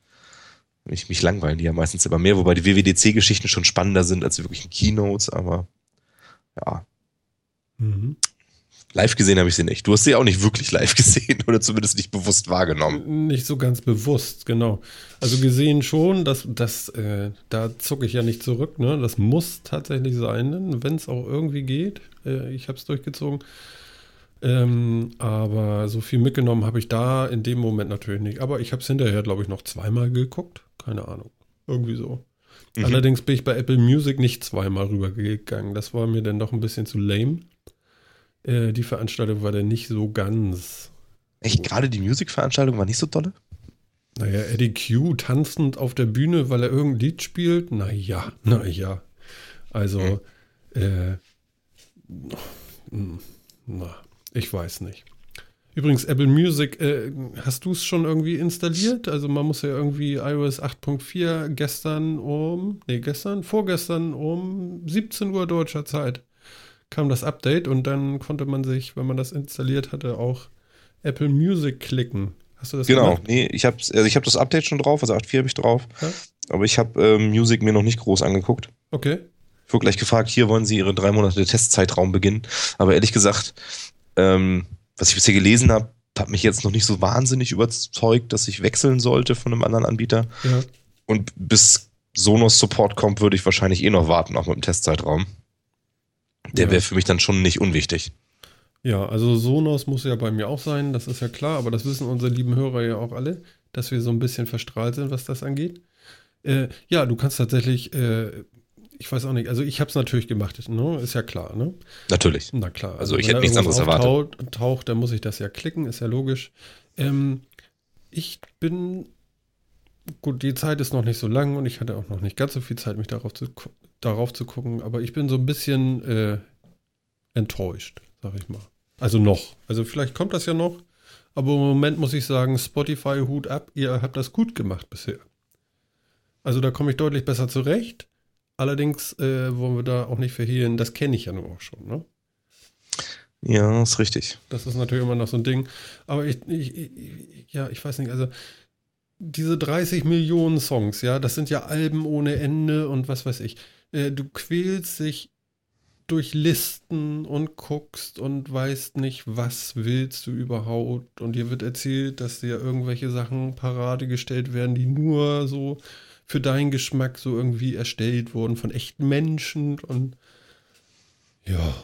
Mich, mich langweilen die ja meistens immer mehr, wobei die WWDC-Geschichten schon spannender sind als die wirklichen Keynotes, aber ja. Mhm. Live gesehen habe ich sie nicht. Du hast sie auch nicht wirklich live [laughs] gesehen oder zumindest nicht bewusst wahrgenommen. Nicht so ganz bewusst, genau. Also gesehen schon, dass das, äh, da zucke ich ja nicht zurück. Ne? Das muss tatsächlich sein, wenn es auch irgendwie geht. Äh, ich habe es durchgezogen. Ähm, aber so viel mitgenommen habe ich da in dem Moment natürlich nicht. Aber ich habe es hinterher, glaube ich, noch zweimal geguckt. Keine Ahnung. Irgendwie so. Mhm. Allerdings bin ich bei Apple Music nicht zweimal rübergegangen. Das war mir dann doch ein bisschen zu lame. Äh, die Veranstaltung war dann nicht so ganz. Echt, gerade die Music-Veranstaltung war nicht so dolle? Naja, Eddie Q tanzend auf der Bühne, weil er irgendein Lied spielt. Naja, naja. Also, mhm. äh, na, ich weiß nicht. Übrigens, Apple Music, äh, hast du es schon irgendwie installiert? Also man muss ja irgendwie iOS 8.4 gestern um, nee, gestern, vorgestern um 17 Uhr deutscher Zeit kam das Update und dann konnte man sich, wenn man das installiert hatte, auch Apple Music klicken. Hast du das Genau, gemacht? nee, ich habe also hab das Update schon drauf, also 8.4 habe ich drauf, ja? aber ich habe ähm, Music mir noch nicht groß angeguckt. Okay. Ich wurde gleich gefragt, hier wollen Sie Ihre drei Monate Testzeitraum beginnen, aber ehrlich gesagt, ähm, was ich bisher gelesen habe, hat mich jetzt noch nicht so wahnsinnig überzeugt, dass ich wechseln sollte von einem anderen Anbieter. Ja. Und bis Sonos Support kommt, würde ich wahrscheinlich eh noch warten, auch mit dem Testzeitraum. Der ja. wäre für mich dann schon nicht unwichtig. Ja, also Sonos muss ja bei mir auch sein, das ist ja klar, aber das wissen unsere lieben Hörer ja auch alle, dass wir so ein bisschen verstrahlt sind, was das angeht. Äh, ja, du kannst tatsächlich äh, ich weiß auch nicht. Also ich habe es natürlich gemacht, ne? ist ja klar. Ne? Natürlich. Na klar. Also, also ich hätte nichts anderes erwartet. Taucht, dann muss ich das ja klicken, ist ja logisch. Ähm, ich bin, gut, die Zeit ist noch nicht so lang und ich hatte auch noch nicht ganz so viel Zeit, mich darauf zu, darauf zu gucken, aber ich bin so ein bisschen äh, enttäuscht, sag ich mal. Also noch. Also vielleicht kommt das ja noch, aber im Moment muss ich sagen, Spotify, Hut ab, ihr habt das gut gemacht bisher. Also da komme ich deutlich besser zurecht. Allerdings äh, wollen wir da auch nicht verhehlen, das kenne ich ja nur auch schon, ne? Ja, ist richtig. Das ist natürlich immer noch so ein Ding. Aber ich, ich, ich, ja, ich weiß nicht, also diese 30 Millionen Songs, ja, das sind ja Alben ohne Ende und was weiß ich. Äh, du quälst dich durch Listen und guckst und weißt nicht, was willst du überhaupt. Und dir wird erzählt, dass dir irgendwelche Sachen parade gestellt werden, die nur so für deinen Geschmack so irgendwie erstellt wurden von echten Menschen und ja,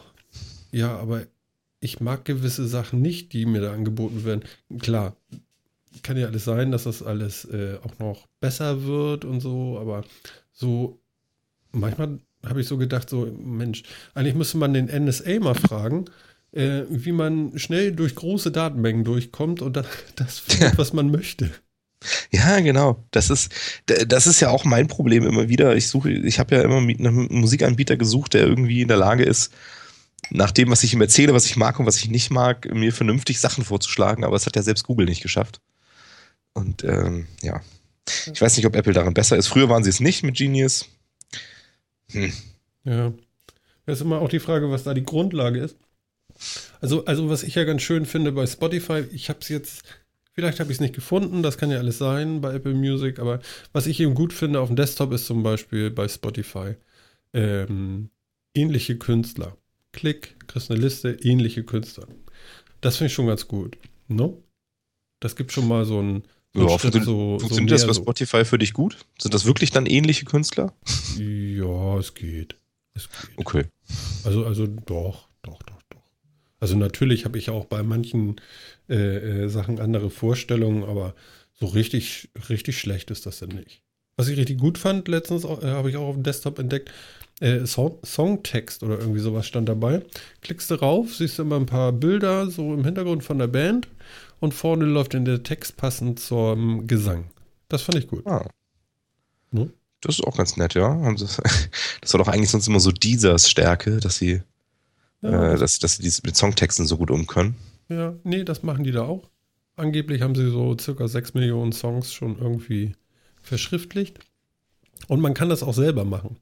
ja, aber ich mag gewisse Sachen nicht, die mir da angeboten werden. Klar, kann ja alles sein, dass das alles äh, auch noch besser wird und so, aber so manchmal habe ich so gedacht, so Mensch, eigentlich müsste man den NSA mal fragen, äh, wie man schnell durch große Datenmengen durchkommt und dann [laughs] das [laughs] findet, was man möchte. Ja, genau. Das ist, das ist ja auch mein Problem immer wieder. Ich suche, ich habe ja immer einen Musikanbieter gesucht, der irgendwie in der Lage ist, nach dem, was ich ihm erzähle, was ich mag und was ich nicht mag, mir vernünftig Sachen vorzuschlagen. Aber es hat ja selbst Google nicht geschafft. Und ähm, ja, ich weiß nicht, ob Apple darin besser ist. Früher waren sie es nicht mit Genius. Hm. Ja. Das ist immer auch die Frage, was da die Grundlage ist. Also, also was ich ja ganz schön finde bei Spotify, ich habe es jetzt Vielleicht habe ich es nicht gefunden, das kann ja alles sein bei Apple Music, aber was ich eben gut finde auf dem Desktop ist zum Beispiel bei Spotify ähm, ähnliche Künstler. Klick, kriegst eine Liste, ähnliche Künstler. Das finde ich schon ganz gut. No? Das gibt schon mal so ein. Ja, Schritt, so, funktioniert so das bei Spotify für dich gut? Sind das wirklich dann ähnliche Künstler? Ja, es geht. Es geht. Okay. Also, also doch, doch, doch, doch. Also natürlich habe ich auch bei manchen äh, äh, Sachen andere Vorstellungen, aber so richtig, richtig schlecht ist das denn nicht. Was ich richtig gut fand, letztens äh, habe ich auch auf dem Desktop entdeckt, äh, Song Songtext oder irgendwie sowas stand dabei. Klickst du rauf, siehst du immer ein paar Bilder so im Hintergrund von der Band und vorne läuft in der Text passend zum Gesang. Das fand ich gut. Ah. Ne? Das ist auch ganz nett, ja. [laughs] Das war doch eigentlich sonst immer so Deezers Stärke, dass sie, ja. äh, dass, dass sie mit Songtexten so gut um können. Ja, nee, das machen die da auch. Angeblich haben sie so circa 6 Millionen Songs schon irgendwie verschriftlicht. Und man kann das auch selber machen.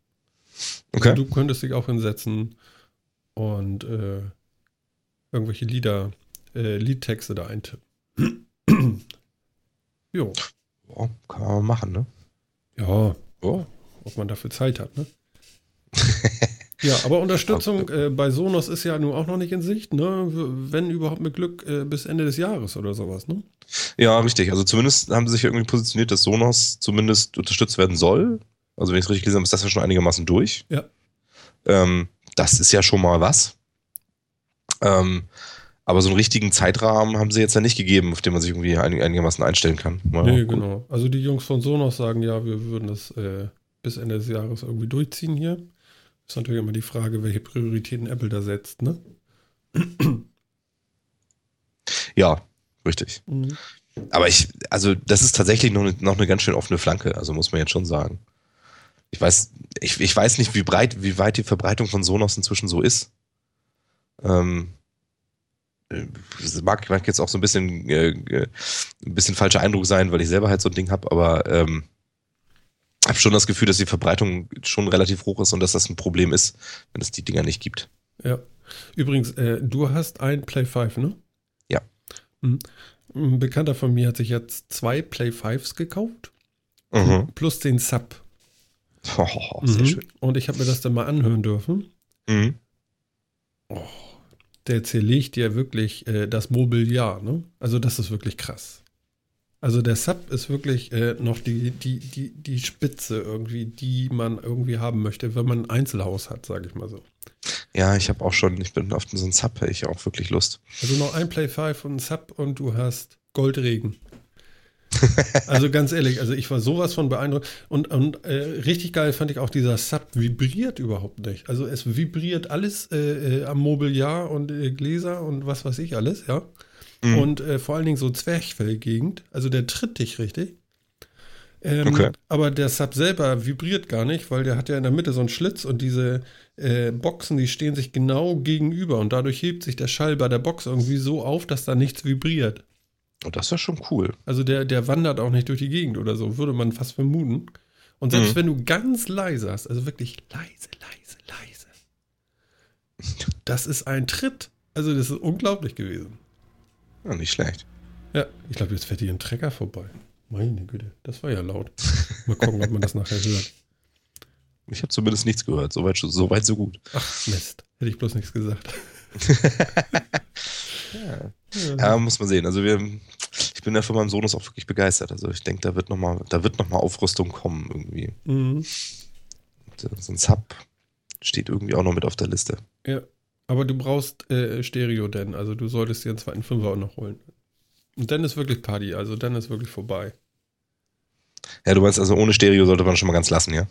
Okay. Also du könntest dich auch hinsetzen und äh, irgendwelche Lieder, äh, Liedtexte da eintippen. [clears throat] jo. Ja, kann man machen, ne? Ja, oh. ob man dafür Zeit hat, ne? [laughs] ja, aber Unterstützung äh, bei Sonos ist ja nun auch noch nicht in Sicht, ne? Wenn überhaupt mit Glück äh, bis Ende des Jahres oder sowas, ne? Ja, richtig. Also zumindest haben sie sich irgendwie positioniert, dass Sonos zumindest unterstützt werden soll. Also wenn ich es richtig gelesen habe, ist das ja schon einigermaßen durch. Ja. Ähm, das ist ja schon mal was. Ähm, aber so einen richtigen Zeitrahmen haben sie jetzt ja nicht gegeben, auf den man sich irgendwie einigermaßen einstellen kann. Ja, nee, gut. genau. Also die Jungs von Sonos sagen ja, wir würden das äh, bis Ende des Jahres irgendwie durchziehen hier. Ist natürlich immer die Frage, welche Prioritäten Apple da setzt, ne? Ja, richtig. Mhm. Aber ich, also das ist tatsächlich noch eine, noch eine ganz schön offene Flanke, also muss man jetzt schon sagen. Ich weiß, ich, ich weiß nicht, wie breit, wie weit die Verbreitung von Sonos inzwischen so ist. Ähm, das mag, mag jetzt auch so ein bisschen, äh, ein bisschen falscher Eindruck sein, weil ich selber halt so ein Ding habe, aber ähm, habe schon das Gefühl, dass die Verbreitung schon relativ hoch ist und dass das ein Problem ist, wenn es die Dinger nicht gibt. Ja. Übrigens, äh, du hast ein Play 5, ne? Ja. Mhm. Ein Bekannter von mir hat sich jetzt zwei Play 5s gekauft. Mhm. Plus den Sub. [laughs] Oh, sehr mhm. schön. Und ich habe mir das dann mal anhören dürfen. Mhm. Oh, der zerlegt ja wirklich äh, das Mobiliar, ne? Also das ist wirklich krass. Also der Sub ist wirklich äh, noch die, die, die, die Spitze irgendwie, die man irgendwie haben möchte, wenn man ein Einzelhaus hat, sage ich mal so. Ja, ich habe auch schon, ich bin auf so einen Sub, hätte ich auch wirklich Lust. Also noch ein Play 5 und ein Sub und du hast Goldregen. [laughs] also ganz ehrlich, also ich war sowas von beeindruckt. Und, und äh, richtig geil fand ich auch, dieser Sub vibriert überhaupt nicht. Also es vibriert alles äh, äh, am Mobiliar und äh, Gläser und was weiß ich alles, ja. Mhm. Und äh, vor allen Dingen so Zwerchfellgegend. Also der tritt dich richtig. Ähm, okay. Aber der Sub selber vibriert gar nicht, weil der hat ja in der Mitte so einen Schlitz und diese äh, Boxen, die stehen sich genau gegenüber und dadurch hebt sich der Schall bei der Box irgendwie so auf, dass da nichts vibriert. Und das ist schon cool. Also der, der wandert auch nicht durch die Gegend oder so, würde man fast vermuten. Und selbst mhm. wenn du ganz leise hast, also wirklich leise, leise, leise, das ist ein Tritt. Also das ist unglaublich gewesen. Ja, nicht schlecht. Ja, ich glaube, jetzt fährt hier ein Trecker vorbei. Meine Güte, das war ja laut. Mal gucken, ob man das nachher hört. Ich habe zumindest nichts gehört. Soweit so, weit, so gut. Ach, Mist. Hätte ich bloß nichts gesagt. [laughs] ja. Ja. muss man sehen. Also wir, ich bin ja von meinem Sohn auch wirklich begeistert. Also ich denke, da wird nochmal, da wird noch mal Aufrüstung kommen irgendwie. Mhm. So ein Sub steht irgendwie auch noch mit auf der Liste. Ja. Aber du brauchst äh, Stereo denn, also du solltest dir einen zweiten Fünfer auch noch holen. Und dann ist wirklich Party, also dann ist wirklich vorbei. Ja, du meinst also ohne Stereo sollte man schon mal ganz lassen, ja?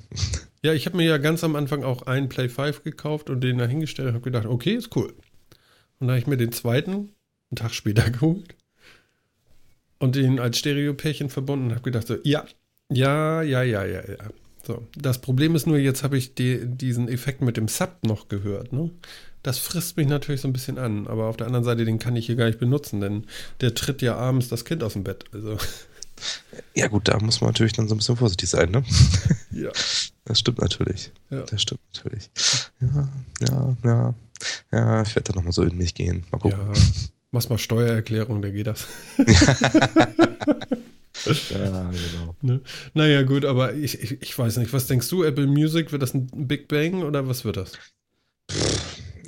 Ja, ich habe mir ja ganz am Anfang auch einen Play 5 gekauft und den da hingestellt und habe gedacht, okay, ist cool. Und dann habe ich mir den zweiten einen Tag später [laughs] geholt und den als Stereo-Pärchen verbunden und habe gedacht, so, ja, ja, ja, ja, ja, ja. So, das Problem ist nur, jetzt habe ich die, diesen Effekt mit dem Sub noch gehört. Ne? Das frisst mich natürlich so ein bisschen an, aber auf der anderen Seite, den kann ich hier gar nicht benutzen, denn der tritt ja abends das Kind aus dem Bett. Also. Ja, gut, da muss man natürlich dann so ein bisschen vorsichtig sein, ne? Ja. Das stimmt natürlich. Ja. Das stimmt natürlich. Ja, ja, ja. Ja, ich werde da nochmal so in mich gehen. Mal gucken. Ja. Machst mal Steuererklärung, da geht das. [laughs] ja, genau. Ne? Naja, gut, aber ich, ich, ich weiß nicht. Was denkst du, Apple Music? Wird das ein Big Bang oder was wird das?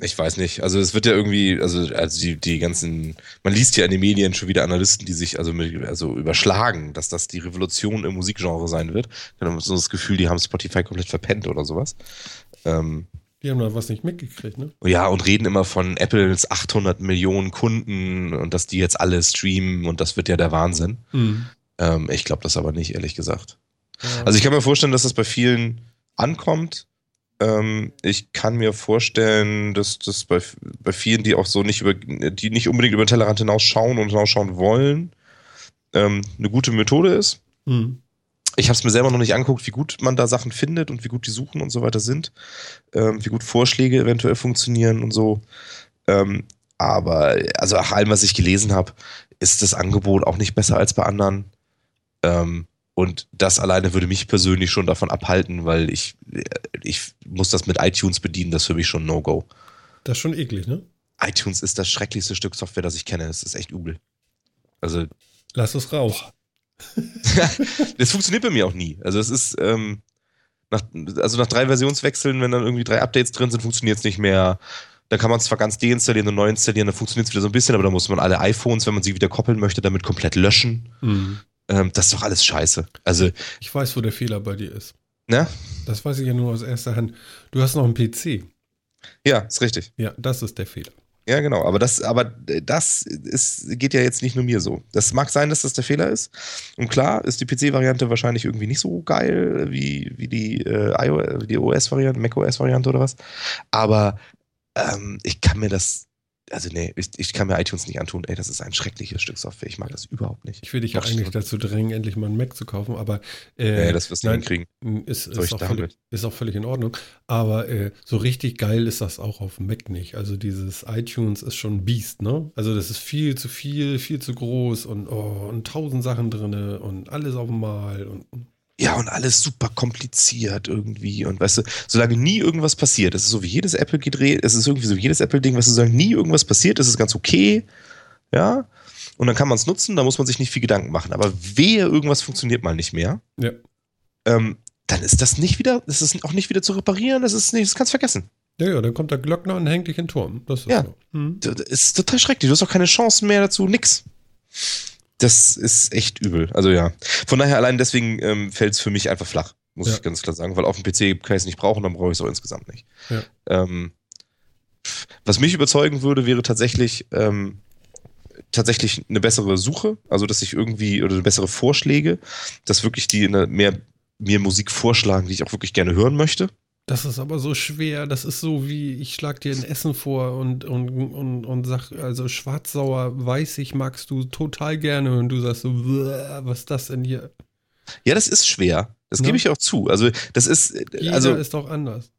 Ich weiß nicht. Also es wird ja irgendwie, also, also die, die ganzen, man liest ja in den Medien schon wieder Analysten, die sich also, mit, also überschlagen, dass das die Revolution im Musikgenre sein wird. Dann haben so das Gefühl, die haben Spotify komplett verpennt oder sowas. Ähm, die haben da was nicht mitgekriegt, ne? Ja, und reden immer von Apples 800 Millionen Kunden und dass die jetzt alle streamen und das wird ja der Wahnsinn. Mhm. Ähm, ich glaube das aber nicht, ehrlich gesagt. Ja. Also ich kann mir vorstellen, dass das bei vielen ankommt. Ähm, ich kann mir vorstellen, dass das bei, bei vielen, die auch so nicht über, die nicht unbedingt über den Tellerrand hinausschauen und hinausschauen wollen, ähm, eine gute Methode ist. Mhm. ich habe es mir selber noch nicht angeguckt, wie gut man da Sachen findet und wie gut die Suchen und so weiter sind, ähm, wie gut Vorschläge eventuell funktionieren und so. Ähm, aber also nach allem, was ich gelesen habe, ist das Angebot auch nicht besser als bei anderen. Ähm, und das alleine würde mich persönlich schon davon abhalten, weil ich, ich muss das mit iTunes bedienen, das ist für mich schon No-Go. Das ist schon eklig, ne? iTunes ist das schrecklichste Stück Software, das ich kenne. Das ist echt übel. Also. Lass es raus. [laughs] das funktioniert bei mir auch nie. Also es ist, ähm, nach, also nach drei Versionswechseln, wenn dann irgendwie drei Updates drin sind, funktioniert es nicht mehr. Da kann man zwar ganz deinstallieren und neu installieren, dann funktioniert es wieder so ein bisschen, aber da muss man alle iPhones, wenn man sie wieder koppeln möchte, damit komplett löschen. Mhm. Ähm, das ist doch alles scheiße. Also. Ich weiß, wo der Fehler bei dir ist. Ne? Das weiß ich ja nur aus erster Hand. Du hast noch einen PC. Ja, ist richtig. Ja, das ist der Fehler. Ja, genau. Aber das, aber das ist, geht ja jetzt nicht nur mir so. Das mag sein, dass das der Fehler ist. Und klar ist die PC-Variante wahrscheinlich irgendwie nicht so geil wie, wie die, äh, die OS-Variante, macOS-Variante oder was. Aber ähm, ich kann mir das also nee, ich, ich, kann mir iTunes nicht antun. Ey, das ist ein schreckliches Stück Software. Ich mag das überhaupt nicht. Ich will dich ja eigentlich dazu drängen, endlich mal einen Mac zu kaufen, aber äh, nee, das wirst du hinkriegen. Ist, ist, auch völlig, ist, auch völlig, in Ordnung. Aber äh, so richtig geil ist das auch auf Mac nicht. Also dieses iTunes ist schon ein Biest, ne? Also das ist viel zu viel, viel zu groß und, oh, und tausend Sachen drin und alles auf einmal und ja, und alles super kompliziert irgendwie. Und weißt du, solange nie irgendwas passiert, das ist so wie jedes Apple-Gedreht, es ist irgendwie so wie jedes Apple-Ding, weißt du, solange nie irgendwas passiert, ist es ganz okay. Ja. Und dann kann man es nutzen, da muss man sich nicht viel Gedanken machen. Aber wehe, irgendwas funktioniert mal nicht mehr. Ja. Ähm, dann ist das nicht wieder, das ist auch nicht wieder zu reparieren, das ist nicht, das kannst du vergessen. Ja, ja, dann kommt der Glöckner und hängt dich in den Turm. Das ist ja, so. hm. das ist total schrecklich. Du hast auch keine Chance mehr dazu, nix das ist echt übel. Also ja. Von daher allein deswegen ähm, fällt es für mich einfach flach, muss ja. ich ganz klar sagen, weil auf dem PC kann ich es nicht brauchen, dann brauche ich es auch insgesamt nicht. Ja. Ähm, was mich überzeugen würde, wäre tatsächlich ähm, tatsächlich eine bessere Suche, also dass ich irgendwie oder bessere Vorschläge, dass wirklich die eine, mehr mir Musik vorschlagen, die ich auch wirklich gerne hören möchte. Das ist aber so schwer. Das ist so wie, ich schlag dir ein Essen vor und, und, und, und sag, also schwarzsauer, weißig magst du total gerne und du sagst so, was ist das denn hier? Ja, das ist schwer. Das ja. gebe ich auch zu. Also, das ist. Jeder also, ist doch anders.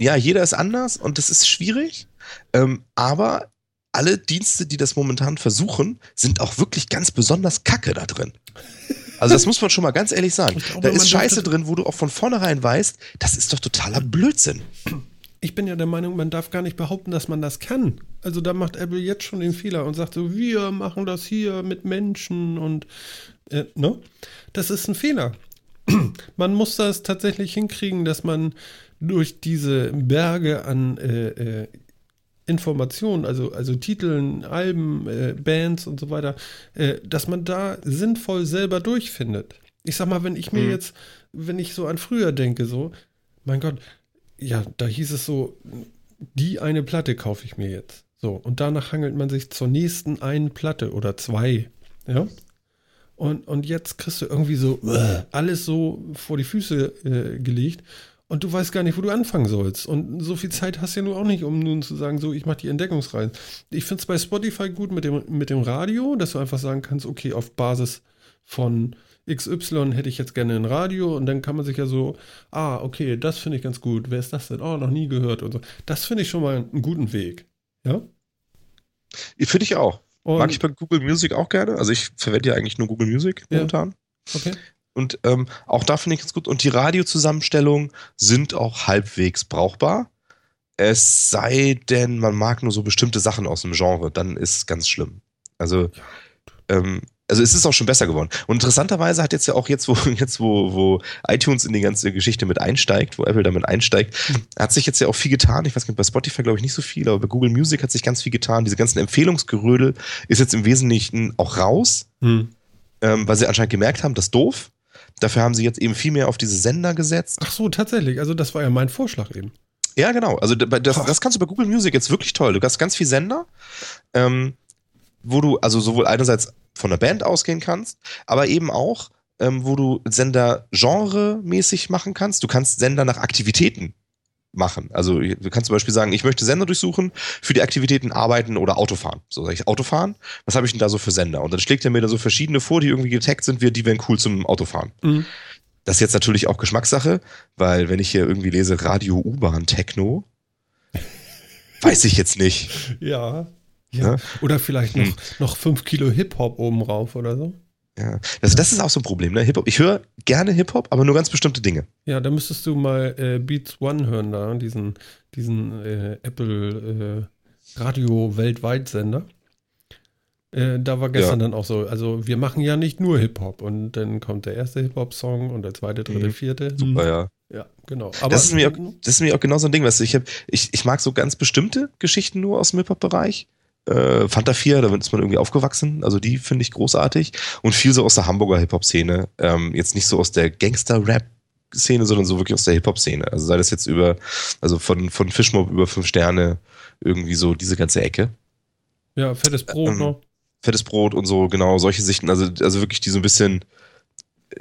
Ja, jeder ist anders und das ist schwierig. Ähm, aber alle Dienste, die das momentan versuchen, sind auch wirklich ganz besonders kacke da drin. [laughs] Also das muss man schon mal ganz ehrlich sagen. Glaube, da ist Scheiße drin, wo du auch von vornherein weißt, das ist doch totaler Blödsinn. Ich bin ja der Meinung, man darf gar nicht behaupten, dass man das kann. Also da macht Apple jetzt schon den Fehler und sagt so, wir machen das hier mit Menschen und äh, ne? Das ist ein Fehler. [clears throat] man muss das tatsächlich hinkriegen, dass man durch diese Berge an äh, äh, Informationen, also, also Titeln, Alben, äh, Bands und so weiter, äh, dass man da sinnvoll selber durchfindet. Ich sag mal, wenn ich mir mhm. jetzt, wenn ich so an früher denke, so, mein Gott, ja, da hieß es so, die eine Platte kaufe ich mir jetzt. So, und danach hangelt man sich zur nächsten einen Platte oder zwei. Ja. Und, und jetzt kriegst du irgendwie so alles so vor die Füße äh, gelegt und du weißt gar nicht, wo du anfangen sollst. Und so viel Zeit hast du ja nur auch nicht, um nun zu sagen, so, ich mache die Entdeckungsreisen. Ich finde es bei Spotify gut mit dem, mit dem Radio, dass du einfach sagen kannst, okay, auf Basis von XY hätte ich jetzt gerne ein Radio und dann kann man sich ja so, ah, okay, das finde ich ganz gut. Wer ist das denn? Oh, noch nie gehört und so. Das finde ich schon mal einen guten Weg. Ja? Finde ich auch. Und Mag ich bei Google Music auch gerne. Also ich verwende ja eigentlich nur Google Music momentan. Ja. Okay. Und ähm, auch da finde ich es gut. Und die Radiozusammenstellungen sind auch halbwegs brauchbar. Es sei denn, man mag nur so bestimmte Sachen aus dem Genre, dann ist es ganz schlimm. Also, ähm, also es ist auch schon besser geworden. Und interessanterweise hat jetzt ja auch jetzt, wo, [laughs] jetzt, wo, wo iTunes in die ganze Geschichte mit einsteigt, wo Apple damit einsteigt, hat sich jetzt ja auch viel getan. Ich weiß nicht, bei Spotify glaube ich nicht so viel, aber bei Google Music hat sich ganz viel getan. Diese ganzen Empfehlungsgerödel ist jetzt im Wesentlichen auch raus, hm. ähm, weil sie anscheinend gemerkt haben, das ist doof. Dafür haben sie jetzt eben viel mehr auf diese Sender gesetzt. Ach so, tatsächlich. Also das war ja mein Vorschlag eben. Ja, genau. Also das, das kannst du bei Google Music jetzt wirklich toll. Du hast ganz viele Sender, ähm, wo du also sowohl einerseits von der Band ausgehen kannst, aber eben auch, ähm, wo du Sender genremäßig machen kannst. Du kannst Sender nach Aktivitäten machen. Also du kannst zum Beispiel sagen, ich möchte Sender durchsuchen für die Aktivitäten Arbeiten oder Autofahren. So sage ich Autofahren. Was habe ich denn da so für Sender? Und dann schlägt er mir da so verschiedene vor, die irgendwie getaggt sind, die wären cool zum Autofahren. Mhm. Das ist jetzt natürlich auch Geschmackssache, weil wenn ich hier irgendwie lese Radio U-Bahn Techno, [laughs] weiß ich jetzt nicht. Ja. ja. Oder vielleicht noch, hm. noch fünf Kilo Hip-Hop oben rauf oder so. Ja, also das ist auch so ein Problem, ne? Hip-Hop. Ich höre gerne Hip-Hop, aber nur ganz bestimmte Dinge. Ja, da müsstest du mal äh, Beats One hören, da, diesen, diesen äh, Apple äh, Radio weltweit Sender. Äh, da war gestern ja. dann auch so, also wir machen ja nicht nur Hip-Hop und dann kommt der erste Hip-Hop-Song und der zweite, dritte, mhm. vierte. Super, ja. Ja, genau. Aber das, ist mir auch, das ist mir auch genau so ein Ding, weißt du, ich, hab, ich, ich mag so ganz bestimmte Geschichten nur aus dem Hip-Hop-Bereich. Äh, Fanta 4, da ist man irgendwie aufgewachsen, also die finde ich großartig. Und viel so aus der Hamburger Hip-Hop-Szene. Ähm, jetzt nicht so aus der Gangster-Rap Szene, sondern so wirklich aus der Hip-Hop-Szene. Also sei das jetzt über, also von, von Fischmob über fünf Sterne, irgendwie so diese ganze Ecke. Ja, fettes Brot ähm, noch fettes Brot und so, genau, solche Sichten, also, also wirklich die so ein bisschen,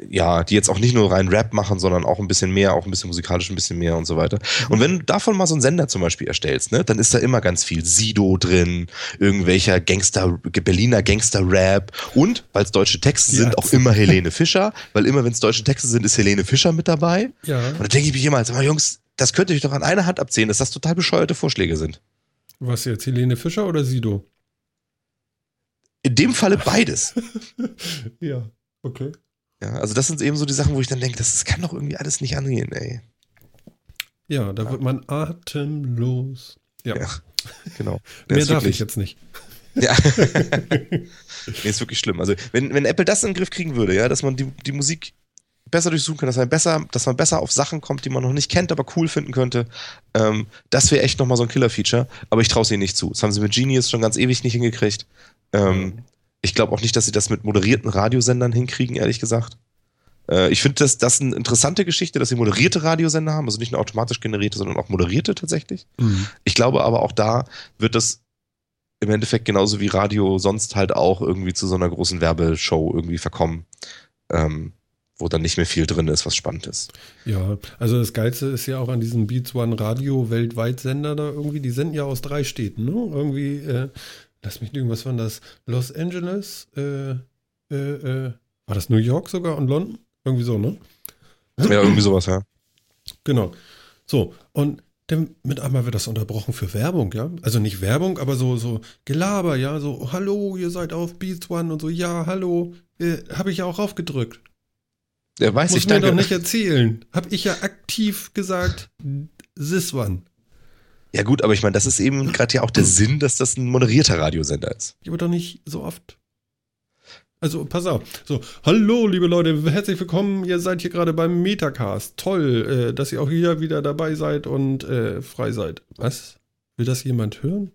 ja, die jetzt auch nicht nur rein Rap machen, sondern auch ein bisschen mehr, auch ein bisschen musikalisch ein bisschen mehr und so weiter. Und wenn du davon mal so einen Sender zum Beispiel erstellst, ne, dann ist da immer ganz viel Sido drin, irgendwelcher Gangster, Berliner Gangster-Rap und, weil es deutsche Texte sind, auch immer [laughs] Helene Fischer, weil immer, wenn es deutsche Texte sind, ist Helene Fischer mit dabei. Ja. Und da denke ich mir immer, sag mal, Jungs, das könnte ich doch an einer Hand abzählen, dass das total bescheuerte Vorschläge sind. Was jetzt, Helene Fischer oder Sido? In dem Falle beides. [laughs] ja, okay. Ja, also das sind eben so die Sachen, wo ich dann denke, das kann doch irgendwie alles nicht angehen, ey. Ja, da wird man atemlos. Ja, ja genau. [laughs] Mehr darf wirklich, ich jetzt nicht. Ja. [laughs] nee, ist wirklich schlimm. Also, wenn, wenn Apple das in den Griff kriegen würde, ja, dass man die, die Musik besser durchsuchen kann, dass man besser, dass man besser auf Sachen kommt, die man noch nicht kennt, aber cool finden könnte, ähm, das wäre echt nochmal so ein Killer-Feature. Aber ich traue es ihnen nicht zu. Das haben sie mit Genius schon ganz ewig nicht hingekriegt. Ähm, ich glaube auch nicht, dass sie das mit moderierten Radiosendern hinkriegen, ehrlich gesagt. Äh, ich finde das, das eine interessante Geschichte, dass sie moderierte Radiosender haben, also nicht nur automatisch generierte, sondern auch moderierte tatsächlich. Mhm. Ich glaube aber auch da wird das im Endeffekt genauso wie Radio sonst halt auch irgendwie zu so einer großen Werbeshow irgendwie verkommen. Ähm, wo dann nicht mehr viel drin ist, was spannend ist. Ja, also das Geilste ist ja auch an diesem Beats One Radio weltweit Sender da irgendwie, die senden ja aus drei Städten, ne? Irgendwie äh, lass mich lügen, was waren das? Los Angeles, äh, äh, äh, war das New York sogar und London? Irgendwie so, ne? Ja, irgendwie sowas, ja. Genau. So, und dann mit einmal wird das unterbrochen für Werbung, ja? Also nicht Werbung, aber so, so Gelaber, ja? So, hallo, ihr seid auf Beats One und so, ja, hallo, äh, habe ich ja auch aufgedrückt. Der weiß Muss ich mir danke. doch nicht erzählen. Hab ich ja aktiv gesagt, This One. Ja gut, aber ich meine, das ist eben [clears throat] gerade ja auch der Sinn, dass das ein moderierter Radiosender ist. Aber doch nicht so oft. Also, pass auf. So, hallo, liebe Leute, herzlich willkommen. Ihr seid hier gerade beim Metacast. Toll, äh, dass ihr auch hier wieder dabei seid und äh, frei seid. Was? Will das jemand hören?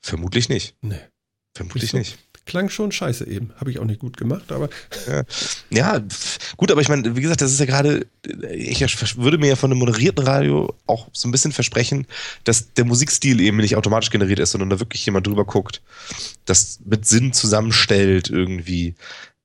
Vermutlich nicht. Nee. Vermutlich so. nicht. Klang schon scheiße eben. Habe ich auch nicht gut gemacht, aber. Ja, gut, aber ich meine, wie gesagt, das ist ja gerade, ich würde mir ja von einem moderierten Radio auch so ein bisschen versprechen, dass der Musikstil eben nicht automatisch generiert ist, sondern da wirklich jemand drüber guckt, das mit Sinn zusammenstellt irgendwie.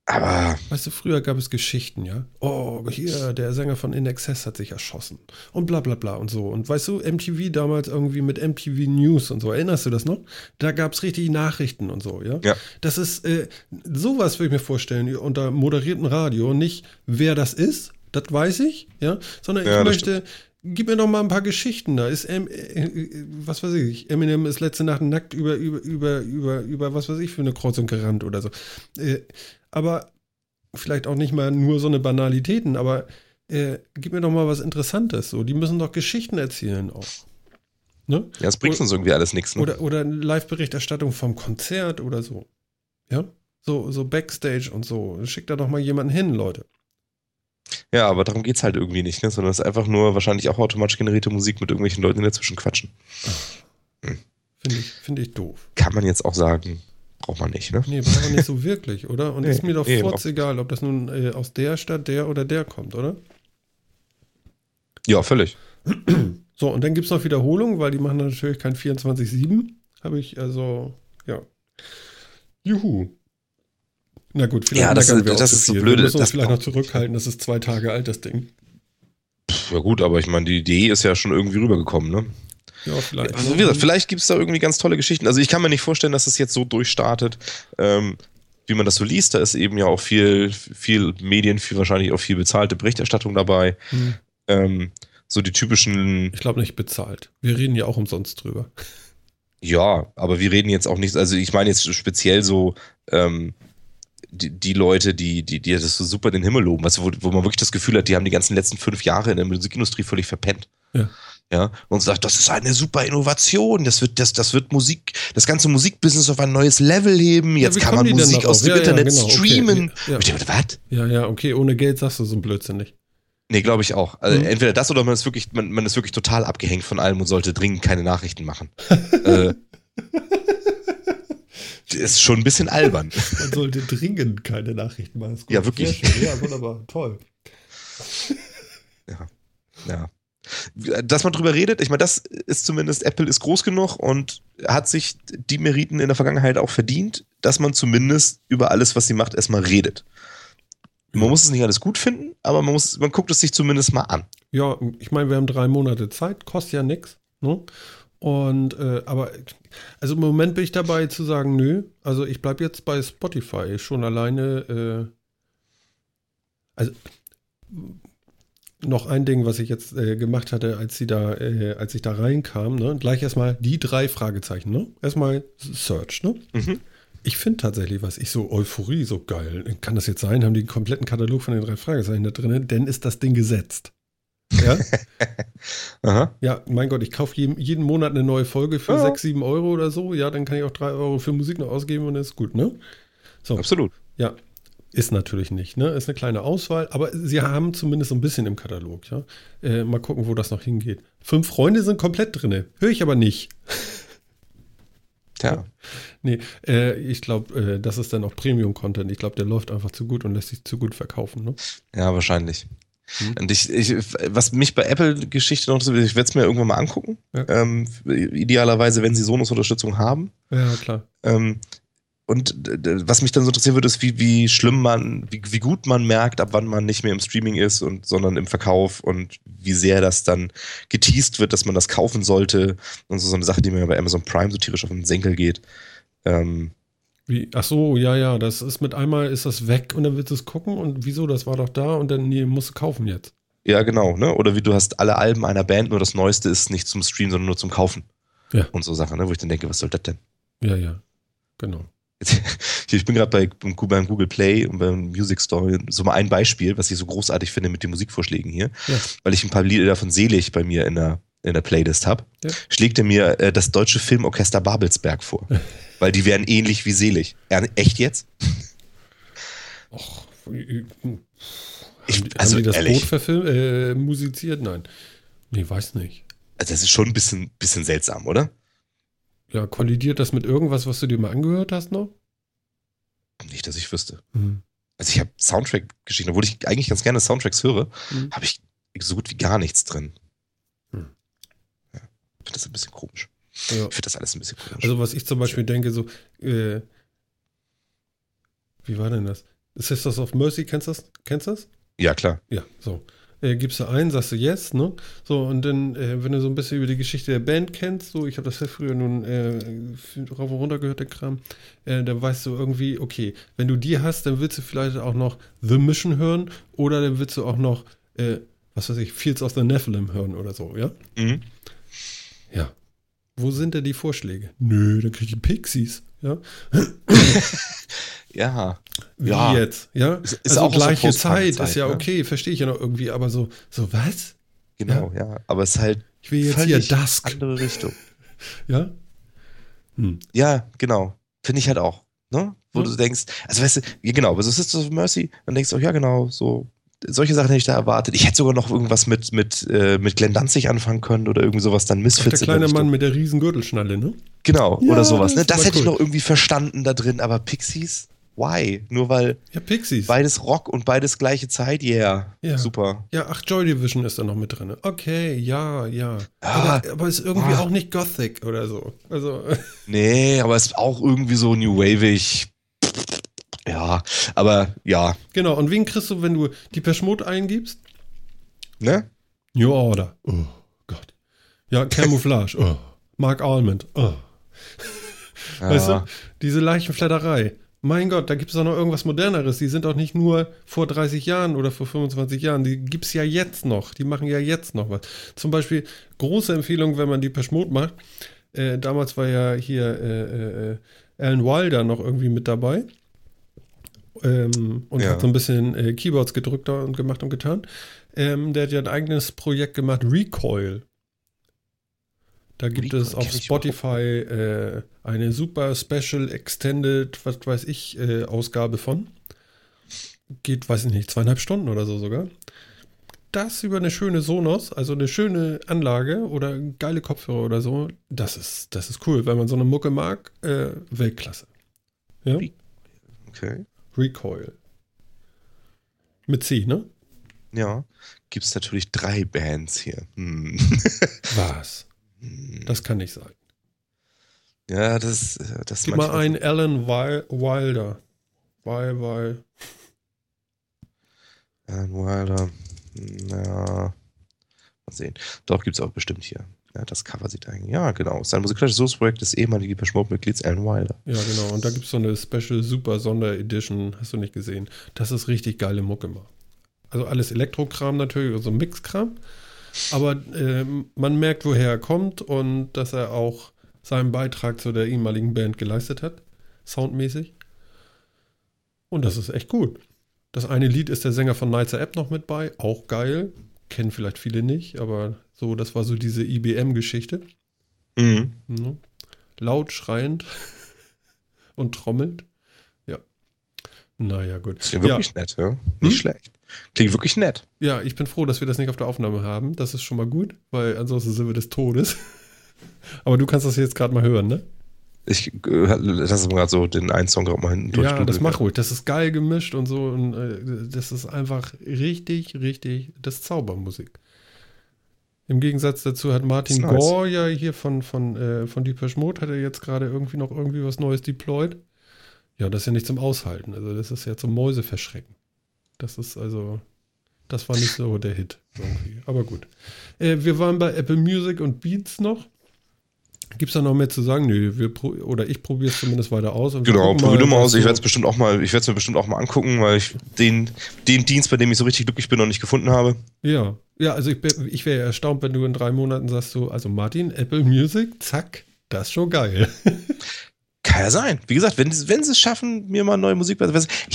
Aber. Weißt du, früher gab es Geschichten, ja? Oh, hier, der Sänger von In Excess hat sich erschossen. Und bla bla bla und so. Und weißt du, MTV damals irgendwie mit MTV News und so, erinnerst du das noch? Da gab es richtig Nachrichten und so, ja? Ja. Das ist, äh, sowas würde ich mir vorstellen, unter moderierten Radio. Nicht, wer das ist, das weiß ich, ja? Sondern ich ja, möchte. Gib mir doch mal ein paar Geschichten. Da ist, ähm, äh, was weiß ich, Eminem ist letzte Nacht nackt über, über, über, über, über, was weiß ich, für eine Kreuzung gerannt oder so. Äh, aber vielleicht auch nicht mal nur so eine Banalitäten, aber äh, gib mir doch mal was Interessantes. So, die müssen doch Geschichten erzählen auch. Ne? Ja, es bringt uns irgendwie alles nichts. Ne? Oder, oder Live-Berichterstattung vom Konzert oder so. Ja? So, so Backstage und so. Schickt da doch mal jemanden hin, Leute. Ja, aber darum geht es halt irgendwie nicht, ne? sondern es ist einfach nur wahrscheinlich auch automatisch generierte Musik mit irgendwelchen Leuten, die dazwischen quatschen. Hm. Finde ich, find ich doof. Kann man jetzt auch sagen, braucht man nicht, ne? Nee, braucht man nicht so wirklich, oder? Und nee, ist mir doch nee, egal, ob das nun äh, aus der Stadt, der oder der kommt, oder? Ja, völlig. So, und dann gibt es noch Wiederholungen, weil die machen natürlich kein 24-7. Habe ich also, ja. Juhu. Na gut, vielleicht ja, das, ist, das ist so blöd. Wir müssen uns vielleicht noch zurückhalten, das ist zwei Tage alt, das Ding. Ja gut, aber ich meine, die Idee ist ja schon irgendwie rübergekommen, ne? Ja, vielleicht. Also, wie gesagt, vielleicht gibt es da irgendwie ganz tolle Geschichten. Also ich kann mir nicht vorstellen, dass es das jetzt so durchstartet. Ähm, wie man das so liest, da ist eben ja auch viel, viel Medien, viel wahrscheinlich auch viel bezahlte Berichterstattung dabei. Hm. Ähm, so die typischen. Ich glaube nicht bezahlt. Wir reden ja auch umsonst drüber. Ja, aber wir reden jetzt auch nicht, also ich meine jetzt speziell so ähm, die, die Leute, die, die, die das so super den Himmel loben, also wo, wo man wirklich das Gefühl hat, die haben die ganzen letzten fünf Jahre in der Musikindustrie völlig verpennt. Ja. Ja, und sagt, das ist eine super Innovation, das wird, das, das wird Musik, das ganze Musikbusiness auf ein neues Level heben, jetzt ja, kann man Musik aus dem ja, Internet ja, genau, streamen. Okay. Ja. Dachte, was? Ja, ja, okay, ohne Geld sagst du so ein Blödsinn nicht. Nee, glaube ich auch. Also mhm. entweder das oder man ist wirklich, man, man ist wirklich total abgehängt von allem und sollte dringend keine Nachrichten machen. [laughs] äh, ist schon ein bisschen albern. [laughs] Man sollte dringend keine Nachrichten machen. Ja, wirklich. Ja, wunderbar, toll. Ja. Ja. Dass man drüber redet, ich meine, das ist zumindest, Apple ist groß genug und hat sich die Meriten in der Vergangenheit auch verdient, dass man zumindest über alles, was sie macht, erstmal redet. Man muss es nicht alles gut finden, aber man, muss, man guckt es sich zumindest mal an. Ja, ich meine, wir haben drei Monate Zeit, kostet ja nichts. Ne? Und, äh, aber, also im Moment bin ich dabei zu sagen, nö, also ich bleibe jetzt bei Spotify schon alleine. Äh, also, noch ein Ding, was ich jetzt äh, gemacht hatte, als sie da, äh, als ich da reinkam, ne? Gleich erstmal die drei Fragezeichen, ne? Erstmal Search, ne? Mhm. Ich finde tatsächlich was, ich so Euphorie, so geil. Kann das jetzt sein? Haben die einen kompletten Katalog von den drei Fragezeichen da drin? Denn ist das Ding gesetzt. Ja? [laughs] Aha. Ja, mein Gott, ich kaufe jeden, jeden Monat eine neue Folge für ja. 6, 7 Euro oder so. Ja, dann kann ich auch 3 Euro für Musik noch ausgeben und das ist gut, ne? So. Absolut. Ja, ist natürlich nicht, ne? Ist eine kleine Auswahl, aber sie haben zumindest so ein bisschen im Katalog, ja. Äh, mal gucken, wo das noch hingeht. Fünf Freunde sind komplett drin. Höre ich aber nicht. Tja. [laughs] Nee, äh, ich glaube, äh, das ist dann auch Premium-Content. Ich glaube, der läuft einfach zu gut und lässt sich zu gut verkaufen, ne? Ja, wahrscheinlich. Hm. Und ich, ich, was mich bei Apple-Geschichte noch interessiert, ich werde es mir irgendwann mal angucken. Ja. Ähm, idealerweise, wenn sie Sonos-Unterstützung haben. Ja, klar. Ähm, und was mich dann so interessieren würde, ist, wie, wie schlimm man, wie, wie gut man merkt, ab wann man nicht mehr im Streaming ist und sondern im Verkauf und wie sehr das dann geteased wird, dass man das kaufen sollte. Und so, so eine Sache, die mir bei Amazon Prime so tierisch auf den Senkel geht. Ähm, wie? Ach so, ja, ja, das ist mit einmal ist das weg und dann willst du es gucken und wieso, das war doch da und dann nee, musst du kaufen jetzt. Ja, genau, ne? Oder wie du hast alle Alben einer Band, nur das Neueste ist nicht zum Streamen, sondern nur zum Kaufen. Ja. Und so Sachen, ne? Wo ich dann denke, was soll das denn? Ja, ja, genau. [laughs] ich bin gerade bei, beim Google Play und beim Music Store so mal ein Beispiel, was ich so großartig finde mit den Musikvorschlägen hier, ja. weil ich ein paar Lieder davon selig bei mir in der, in der Playlist habe, ja. schlägt er mir äh, das deutsche Filmorchester Babelsberg vor. [laughs] weil die wären ähnlich wie selig. echt jetzt? Och, ich, also, haben die das ehrlich, Boot verfilmt, äh, musiziert? Nein. Nee, weiß nicht. Also das ist schon ein bisschen, bisschen seltsam, oder? Ja, kollidiert das mit irgendwas, was du dir mal angehört hast noch? Nicht, dass ich wüsste. Mhm. Also ich habe Soundtrack-Geschichten, obwohl ich eigentlich ganz gerne Soundtracks höre, mhm. habe ich so gut wie gar nichts drin. Finde das ein bisschen komisch. Ja. Ich finde das alles ein bisschen komisch. Also was ich zum Beispiel denke, so, äh, wie war denn das? Sisters of Mercy, kennst du das? Kennst das? Ja, klar. Ja, so äh, gibst du ein, sagst du yes, ne? So, und dann, äh, wenn du so ein bisschen über die Geschichte der Band kennst, so, ich habe das ja früher nun äh, rauf und runter gehört, der Kram, äh, dann weißt du irgendwie, okay, wenn du die hast, dann willst du vielleicht auch noch The Mission hören oder dann willst du auch noch, äh, was weiß ich, Fields of the Nephilim hören oder so, ja? Mhm. Ja. Wo sind denn die Vorschläge? Nö, dann krieg ich Pixies, ja? Ja. Wie ja. jetzt? Ja. Ist, ist also auch gleiche so Zeit, Zeit, ist ja ne? okay, verstehe ich ja noch irgendwie, aber so, so was? Genau, ja. ja. Aber es ist halt. Ich will jetzt hier Dusk. Andere Richtung. [laughs] ja? Hm. Ja, genau. Finde ich halt auch. Ne? Wo ja. du denkst, also weißt du, genau, aber so Sisters of Mercy, dann denkst du, auch, ja, genau, so solche Sachen hätte ich da erwartet. Ich hätte sogar noch irgendwas mit, mit, äh, mit Glenn Danzig anfangen können oder irgendwie sowas dann Misfits. Ach, der kleine Mann mit der riesen Gürtelschnalle, ne? Genau, ja, oder sowas. Ne? Das, hätte cool. ich noch irgendwie verstanden da drin, aber Pixies, why? Nur weil ja, Pixies. beides Rock und beides gleiche Zeit, yeah. Ja. Super. Ja, ach, Joy Division ist da noch mit drin. Okay, ja, ja. Ah, aber, aber ist irgendwie ah. auch nicht Gothic oder so. Also. Nee, aber ist auch irgendwie so New Wave-ig. Ja, aber ja. Genau, und wen kriegst du, wenn du die Peschmod eingibst? Ne? New Order. Oh Gott. Ja, Camouflage. oh. Mark Almond. Oh. Ja. Weißt du, diese Leichenflatterei. Mein Gott, da gibt es doch noch irgendwas Moderneres. Die sind doch nicht nur vor 30 Jahren oder vor 25 Jahren. Die gibt es ja jetzt noch. Die machen ja jetzt noch was. Zum Beispiel, große Empfehlung, wenn man die per Schmut macht. Äh, damals war ja hier äh, äh, äh Alan Wilder noch irgendwie mit dabei. Ähm, und ja. hat so ein bisschen äh, Keyboards gedrückt und gemacht und getan. Ähm, der hat ja ein eigenes Projekt gemacht, Recoil. Da gibt Recoil, es auf Spotify äh, eine super Special Extended, was weiß ich, äh, Ausgabe von. Geht, weiß ich nicht, zweieinhalb Stunden oder so sogar. Das über eine schöne Sonos, also eine schöne Anlage oder geile Kopfhörer oder so, das ist, das ist cool. Wenn man so eine Mucke mag, äh, Weltklasse. Ja? Okay. Recoil. Mit C, ne? Ja. Gibt es natürlich drei Bands hier. Hm. [laughs] Was? Das kann nicht sein. Ja, das, das Gib mal ein Alan Wilder. Weil, weil. Alan Wilder. Ja. Mal sehen. Doch, gibt es auch bestimmt hier. Ja, das Cover sieht eigentlich. Ja, genau. Sein musikalisches Source-Projekt des ehemaligen Depeche Alan Wilder. Ja, genau. Und da gibt es so eine Special Super Sonderedition. Hast du nicht gesehen? Das ist richtig geile Mucke mal. Also alles Elektrokram natürlich, also Mixkram. Aber äh, man merkt, woher er kommt und dass er auch seinen Beitrag zu der ehemaligen Band geleistet hat. Soundmäßig. Und das ist echt gut. Das eine Lied ist der Sänger von Nights App noch mit bei. Auch geil. Kennen vielleicht viele nicht, aber so, das war so diese IBM-Geschichte. Mhm. Mhm. Laut, schreiend [laughs] und trommelnd. Ja. Naja, gut. Ist ja wirklich nett, ja. Nicht hm? schlecht. Klingt wirklich nett. Ja, ich bin froh, dass wir das nicht auf der Aufnahme haben. Das ist schon mal gut, weil ansonsten sind wir des Todes. [laughs] Aber du kannst das jetzt gerade mal hören, ne? Ich äh, lasse gerade so den einen Song gerade mal hinten durch. Ja, das mach ruhig. Das ist geil gemischt und so. Und äh, das ist einfach richtig, richtig, das Zaubermusik. Im Gegensatz dazu hat Martin nice. Gore ja hier von, von, äh, von Deepesh Mode hat er jetzt gerade irgendwie noch irgendwie was Neues deployed. Ja, das ist ja nicht zum Aushalten. Also das ist ja zum Mäuse verschrecken. Das ist also, das war nicht so der Hit irgendwie. Aber gut. Äh, wir waren bei Apple Music und Beats noch. Gibt es da noch mehr zu sagen? Nö, wir oder ich probiere es zumindest weiter aus. genau, probier du mal aus. Ich werde es bestimmt auch mal, ich werde es mir bestimmt auch mal angucken, weil ich den, den Dienst, bei dem ich so richtig glücklich bin, noch nicht gefunden habe. Ja, ja, also ich, ich wäre erstaunt, wenn du in drei Monaten sagst so, also Martin, Apple Music, zack, das ist schon geil. [laughs] Kann ja sein. Wie gesagt, wenn, wenn sie es schaffen, mir mal neue Musik. Ich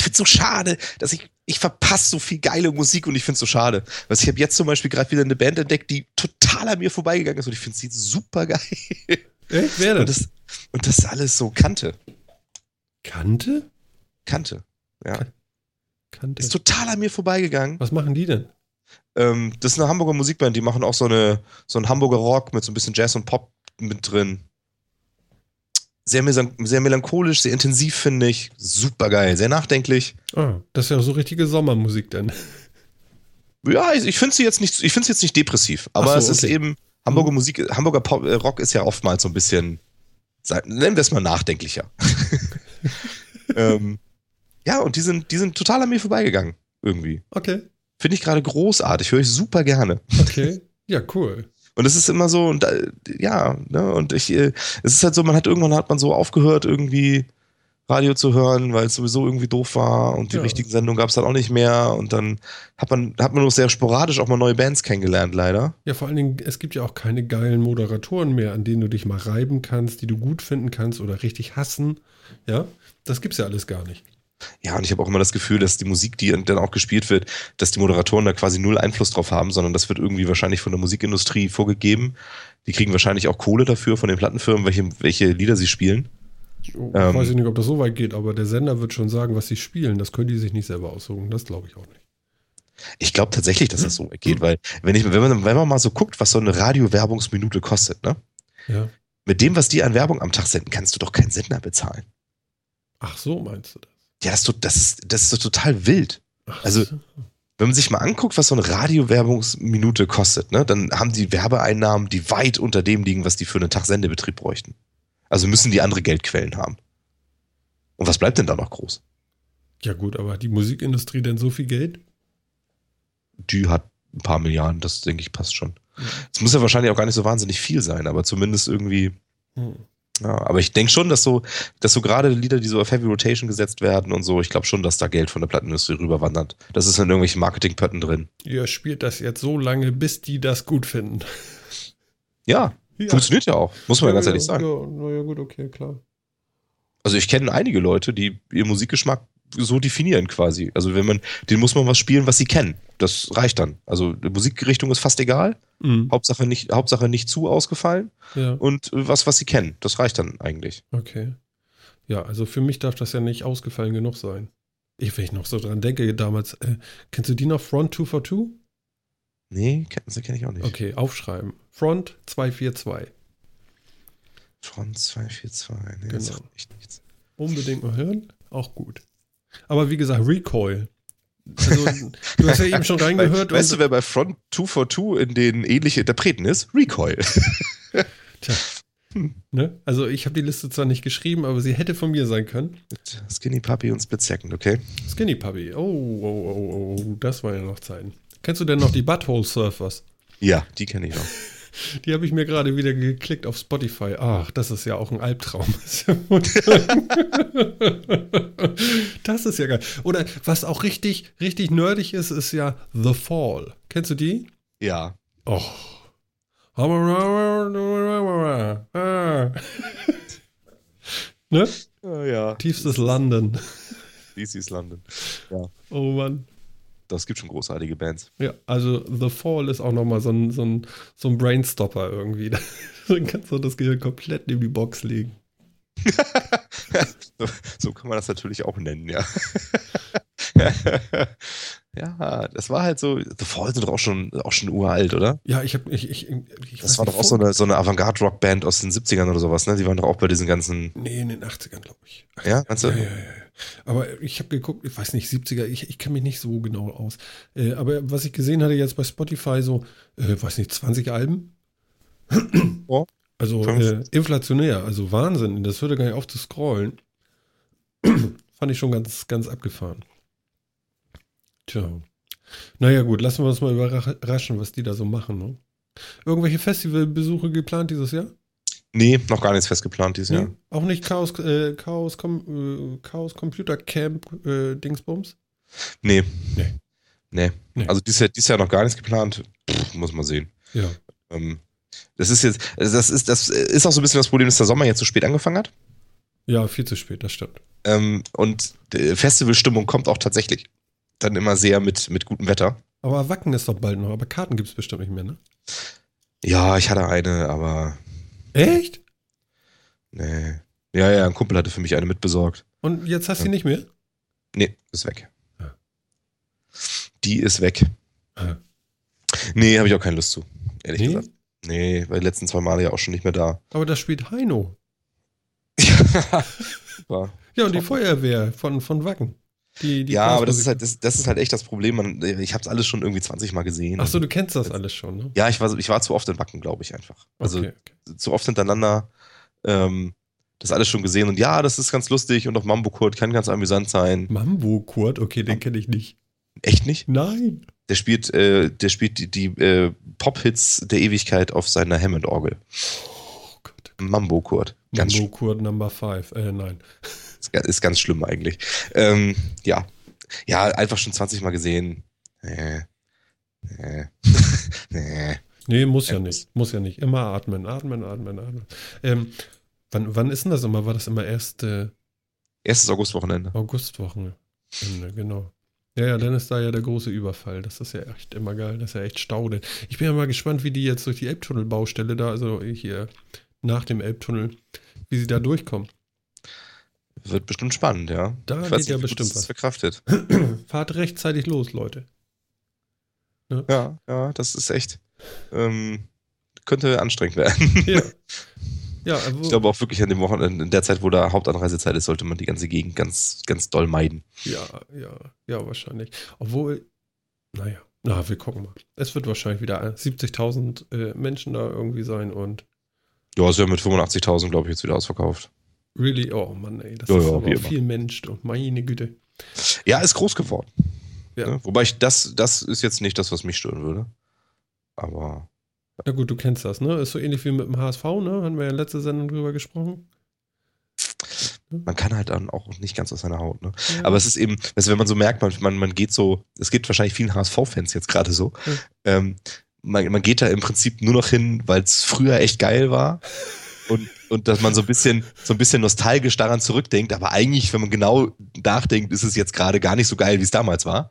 finde es so schade, dass ich, ich verpasse so viel geile Musik und ich finde es so schade. Weil ich habe jetzt zum Beispiel gerade wieder eine Band entdeckt, die total an mir vorbeigegangen ist und ich finde sie super geil. Echt? Wer denn? Und das, und das alles so Kante. Kante? Kante, ja. Kante. Ist total an mir vorbeigegangen. Was machen die denn? Ähm, das ist eine Hamburger Musikband, die machen auch so, eine, so einen Hamburger Rock mit so ein bisschen Jazz und Pop mit drin sehr, sehr melancholisch, sehr intensiv, finde ich. Super geil, sehr nachdenklich. Ah, das ist ja so richtige Sommermusik dann. Ja, ich, ich finde sie jetzt nicht, ich finde jetzt nicht depressiv, aber so, es ist eben Hamburger mhm. Musik, Hamburger Pop, äh, Rock ist ja oftmals so ein bisschen, nennen wir es mal nachdenklicher. [laughs] ähm, ja, und die sind, die sind total an mir vorbeigegangen, irgendwie. Okay. Finde ich gerade großartig, höre ich super gerne. Okay. Ja, cool. Und es ist immer so, und ja, ne, und ich, äh, es ist halt so, man hat irgendwann hat man so aufgehört, irgendwie Radio zu hören, weil es sowieso irgendwie doof war und die ja. richtigen Sendungen gab es dann auch nicht mehr und dann hat man, hat man nur sehr sporadisch auch mal neue Bands kennengelernt, leider. Ja, vor allen Dingen, es gibt ja auch keine geilen Moderatoren mehr, an denen du dich mal reiben kannst, die du gut finden kannst oder richtig hassen. Ja, das gibt's ja alles gar nicht. Ja, und ich habe auch immer das Gefühl, dass die Musik, die dann auch gespielt wird, dass die Moderatoren da quasi null Einfluss drauf haben, sondern das wird irgendwie wahrscheinlich von der Musikindustrie vorgegeben. Die kriegen wahrscheinlich auch Kohle dafür von den Plattenfirmen, welche, welche Lieder sie spielen. Oh, ähm, weiß ich nicht, ob das so weit geht, aber der Sender wird schon sagen, was sie spielen. Das können die sich nicht selber aussuchen. Das glaube ich auch nicht. Ich glaube tatsächlich, dass das so geht, weil wenn, ich, wenn, man, wenn man mal so guckt, was so eine Radiowerbungsminute kostet, ne? Ja. Mit dem, was die an Werbung am Tag senden, kannst du doch keinen Sender bezahlen. Ach so, meinst du das? Ja, das, das, ist, das ist total wild. Also, wenn man sich mal anguckt, was so eine Radiowerbungsminute kostet, ne, dann haben die Werbeeinnahmen, die weit unter dem liegen, was die für einen Tag Sendebetrieb bräuchten. Also müssen die andere Geldquellen haben. Und was bleibt denn da noch groß? Ja, gut, aber hat die Musikindustrie denn so viel Geld? Die hat ein paar Milliarden, das denke ich passt schon. Es muss ja wahrscheinlich auch gar nicht so wahnsinnig viel sein, aber zumindest irgendwie, hm. Ja, aber ich denke schon, dass so, dass so gerade Lieder, die so auf Heavy Rotation gesetzt werden und so, ich glaube schon, dass da Geld von der Plattenindustrie rüberwandert. Das ist in irgendwelchen Marketingpötten drin. Ihr spielt das jetzt so lange, bis die das gut finden. Ja, ja. funktioniert ja auch, muss man ja, ganz ehrlich sagen. Ja, naja, gut, okay, klar. Also ich kenne einige Leute, die ihr Musikgeschmack so definieren quasi. Also wenn man, den muss man was spielen, was sie kennen. Das reicht dann. Also die Musikrichtung ist fast egal. Mhm. Hauptsache nicht, Hauptsache nicht zu ausgefallen. Ja. Und was, was sie kennen. Das reicht dann eigentlich. Okay. Ja, also für mich darf das ja nicht ausgefallen genug sein. Ich, wenn ich noch so dran denke, damals, äh, kennst du die noch Front 242? Nee, kenne kenn ich auch nicht. Okay, aufschreiben. Front 242. Front 242, nee, genau. das nichts. Unbedingt mal hören, auch gut. Aber wie gesagt, Recoil. Also, du hast ja eben schon [laughs] reingehört. weißt du, wer bei Front 242 in den ähnlichen Interpreten ist? Recoil. [laughs] Tja. Hm. Ne? Also ich habe die Liste zwar nicht geschrieben, aber sie hätte von mir sein können. Skinny Puppy und Split Second, okay? Skinny Puppy, oh, oh, oh, oh, das war ja noch Zeiten. Kennst du denn noch die Butthole Surfers? Ja, die kenne ich noch. Die habe ich mir gerade wieder geklickt auf Spotify. Ach, das ist ja auch ein Albtraum. [laughs] das ist ja geil. Oder was auch richtig, richtig nerdig ist, ist ja The Fall. Kennst du die? Ja. Oh. [laughs] ne? Ja. Tiefstes London. Tiefstes London. Ja. Oh Mann das gibt schon großartige Bands. Ja, also The Fall ist auch nochmal so ein, so, ein, so ein Brainstopper irgendwie. Dann kannst du das Gehirn komplett neben die Box legen. so, [laughs] so, kann man das natürlich auch nennen, ja. [laughs] [laughs] ja, das war halt so. The Fall sind doch auch schon, auch schon uralt, oder? Ja, ich habe. Ich, ich, ich das war doch auch so eine, so eine Avantgarde-Rock-Band aus den 70ern oder sowas, ne? Die waren doch auch bei diesen ganzen. Nee, in den 80ern, glaube ich. 80ern. Ja, meinst du? Ja, ja, ja. Aber ich habe geguckt, ich weiß nicht, 70er, ich, ich kenne mich nicht so genau aus. Äh, aber was ich gesehen hatte jetzt bei Spotify, so, äh, weiß nicht, 20 Alben? Oh, also äh, inflationär, also Wahnsinn. Das hört ja gar nicht auf zu scrollen. [clears throat] Fand ich schon ganz, ganz abgefahren. Tja. Naja, gut, lassen wir uns mal überraschen, was die da so machen. Ne? Irgendwelche Festivalbesuche geplant dieses Jahr? Nee, noch gar nichts festgeplant dieses Jahr. Auch nicht Chaos, äh, Chaos, Com, äh, Chaos Computer Camp äh, Dingsbums? Nee. Nee. Nee. nee. Also dieses Jahr, dieses Jahr noch gar nichts geplant. Pff, muss man sehen. Ja. Ähm, das ist jetzt, das ist, das ist auch so ein bisschen das Problem, dass der Sommer jetzt zu spät angefangen hat. Ja, viel zu spät, das stimmt. Ähm, und Festivalstimmung kommt auch tatsächlich dann immer sehr mit, mit gutem Wetter. Aber Wacken ist doch bald noch, aber Karten gibt es bestimmt nicht mehr, ne? Ja, ich hatte eine, aber Echt? Nee. Ja, ja, ein Kumpel hatte für mich eine mitbesorgt. Und jetzt hast du ja. sie nicht mehr? Nee, ist weg. Ja. Die ist weg. Ja. Nee, habe ich auch keine Lust zu, ehrlich nee? gesagt. Nee, weil die letzten zwei Male ja auch schon nicht mehr da. Aber da spielt Heino. [laughs] ja, [laughs] ja, und die Feuerwehr von, von Wacken. Die, die ja, aber das ist halt, das, das, ist halt echt das Problem. Man, ich habe es alles schon irgendwie 20 Mal gesehen. Ach so, du kennst das alles schon, ne? Ja, ich war, ich war zu oft in Wacken, glaube ich einfach. Also okay, okay. zu oft hintereinander ähm, das alles schon gesehen. Und ja, das ist ganz lustig und auch Mambo Kurt kann ganz amüsant sein. Mambo Kurt? Okay, den kenne ich nicht. Echt nicht? Nein. Der spielt, äh, der spielt die, die äh, Pop-Hits der Ewigkeit auf seiner Hammond-Orgel. Oh Gott. Mambo Kurt. Mambo Kurt Number 5. Äh, nein. Ist ganz schlimm eigentlich. Ähm, ja. Ja, einfach schon 20 Mal gesehen. Nee. Nee. [laughs] nee. Nee, muss ja nicht. Muss ja nicht. Immer atmen, atmen, atmen, atmen. Ähm, wann, wann ist denn das immer? War das immer erst. Äh, Erstes Augustwochenende. Augustwochenende, genau. Ja, ja, dann ist da ja der große Überfall. Das ist ja echt immer geil. Das ist ja echt Staude. Ich bin ja mal gespannt, wie die jetzt durch die Elbtunnelbaustelle da, also hier nach dem Elbtunnel, wie sie da durchkommen. Wird bestimmt spannend, ja. Da ich geht nicht, ja bestimmt was. verkraftet. [clears throat] Fahrt rechtzeitig los, Leute. Ja, ja, ja das ist echt. Ähm, könnte anstrengend werden. [laughs] Ja. Ja, [laughs] ich glaube auch wirklich an dem Wochenende, in der Zeit, wo da Hauptanreisezeit ist, sollte man die ganze Gegend ganz, ganz doll meiden. Ja, ja, ja, wahrscheinlich. Obwohl, naja, na, wir gucken mal. Es wird wahrscheinlich wieder 70.000 äh, Menschen da irgendwie sein und. Ja, es ja mit 85.000, glaube ich, jetzt wieder ausverkauft. Really? Oh Mann, ey, das ja, ist ja, aber viel Mensch, und meine Güte. Ja, ist groß geworden. Ja. Ne? Wobei ich das, das ist jetzt nicht das, was mich stören würde. Aber Na gut, du kennst das, ne? Ist so ähnlich wie mit dem HSV, ne? Haben wir ja in letzter Sendung drüber gesprochen. Man kann halt dann auch nicht ganz aus seiner Haut, ne? Ja. Aber es ist eben, also wenn man so merkt, man, man, man geht so, es geht wahrscheinlich vielen HSV-Fans jetzt gerade so, ja. ähm, man, man geht da im Prinzip nur noch hin, weil es früher echt geil war. Und, und dass man so ein bisschen, so ein bisschen nostalgisch daran zurückdenkt, aber eigentlich, wenn man genau nachdenkt, ist es jetzt gerade gar nicht so geil, wie es damals war.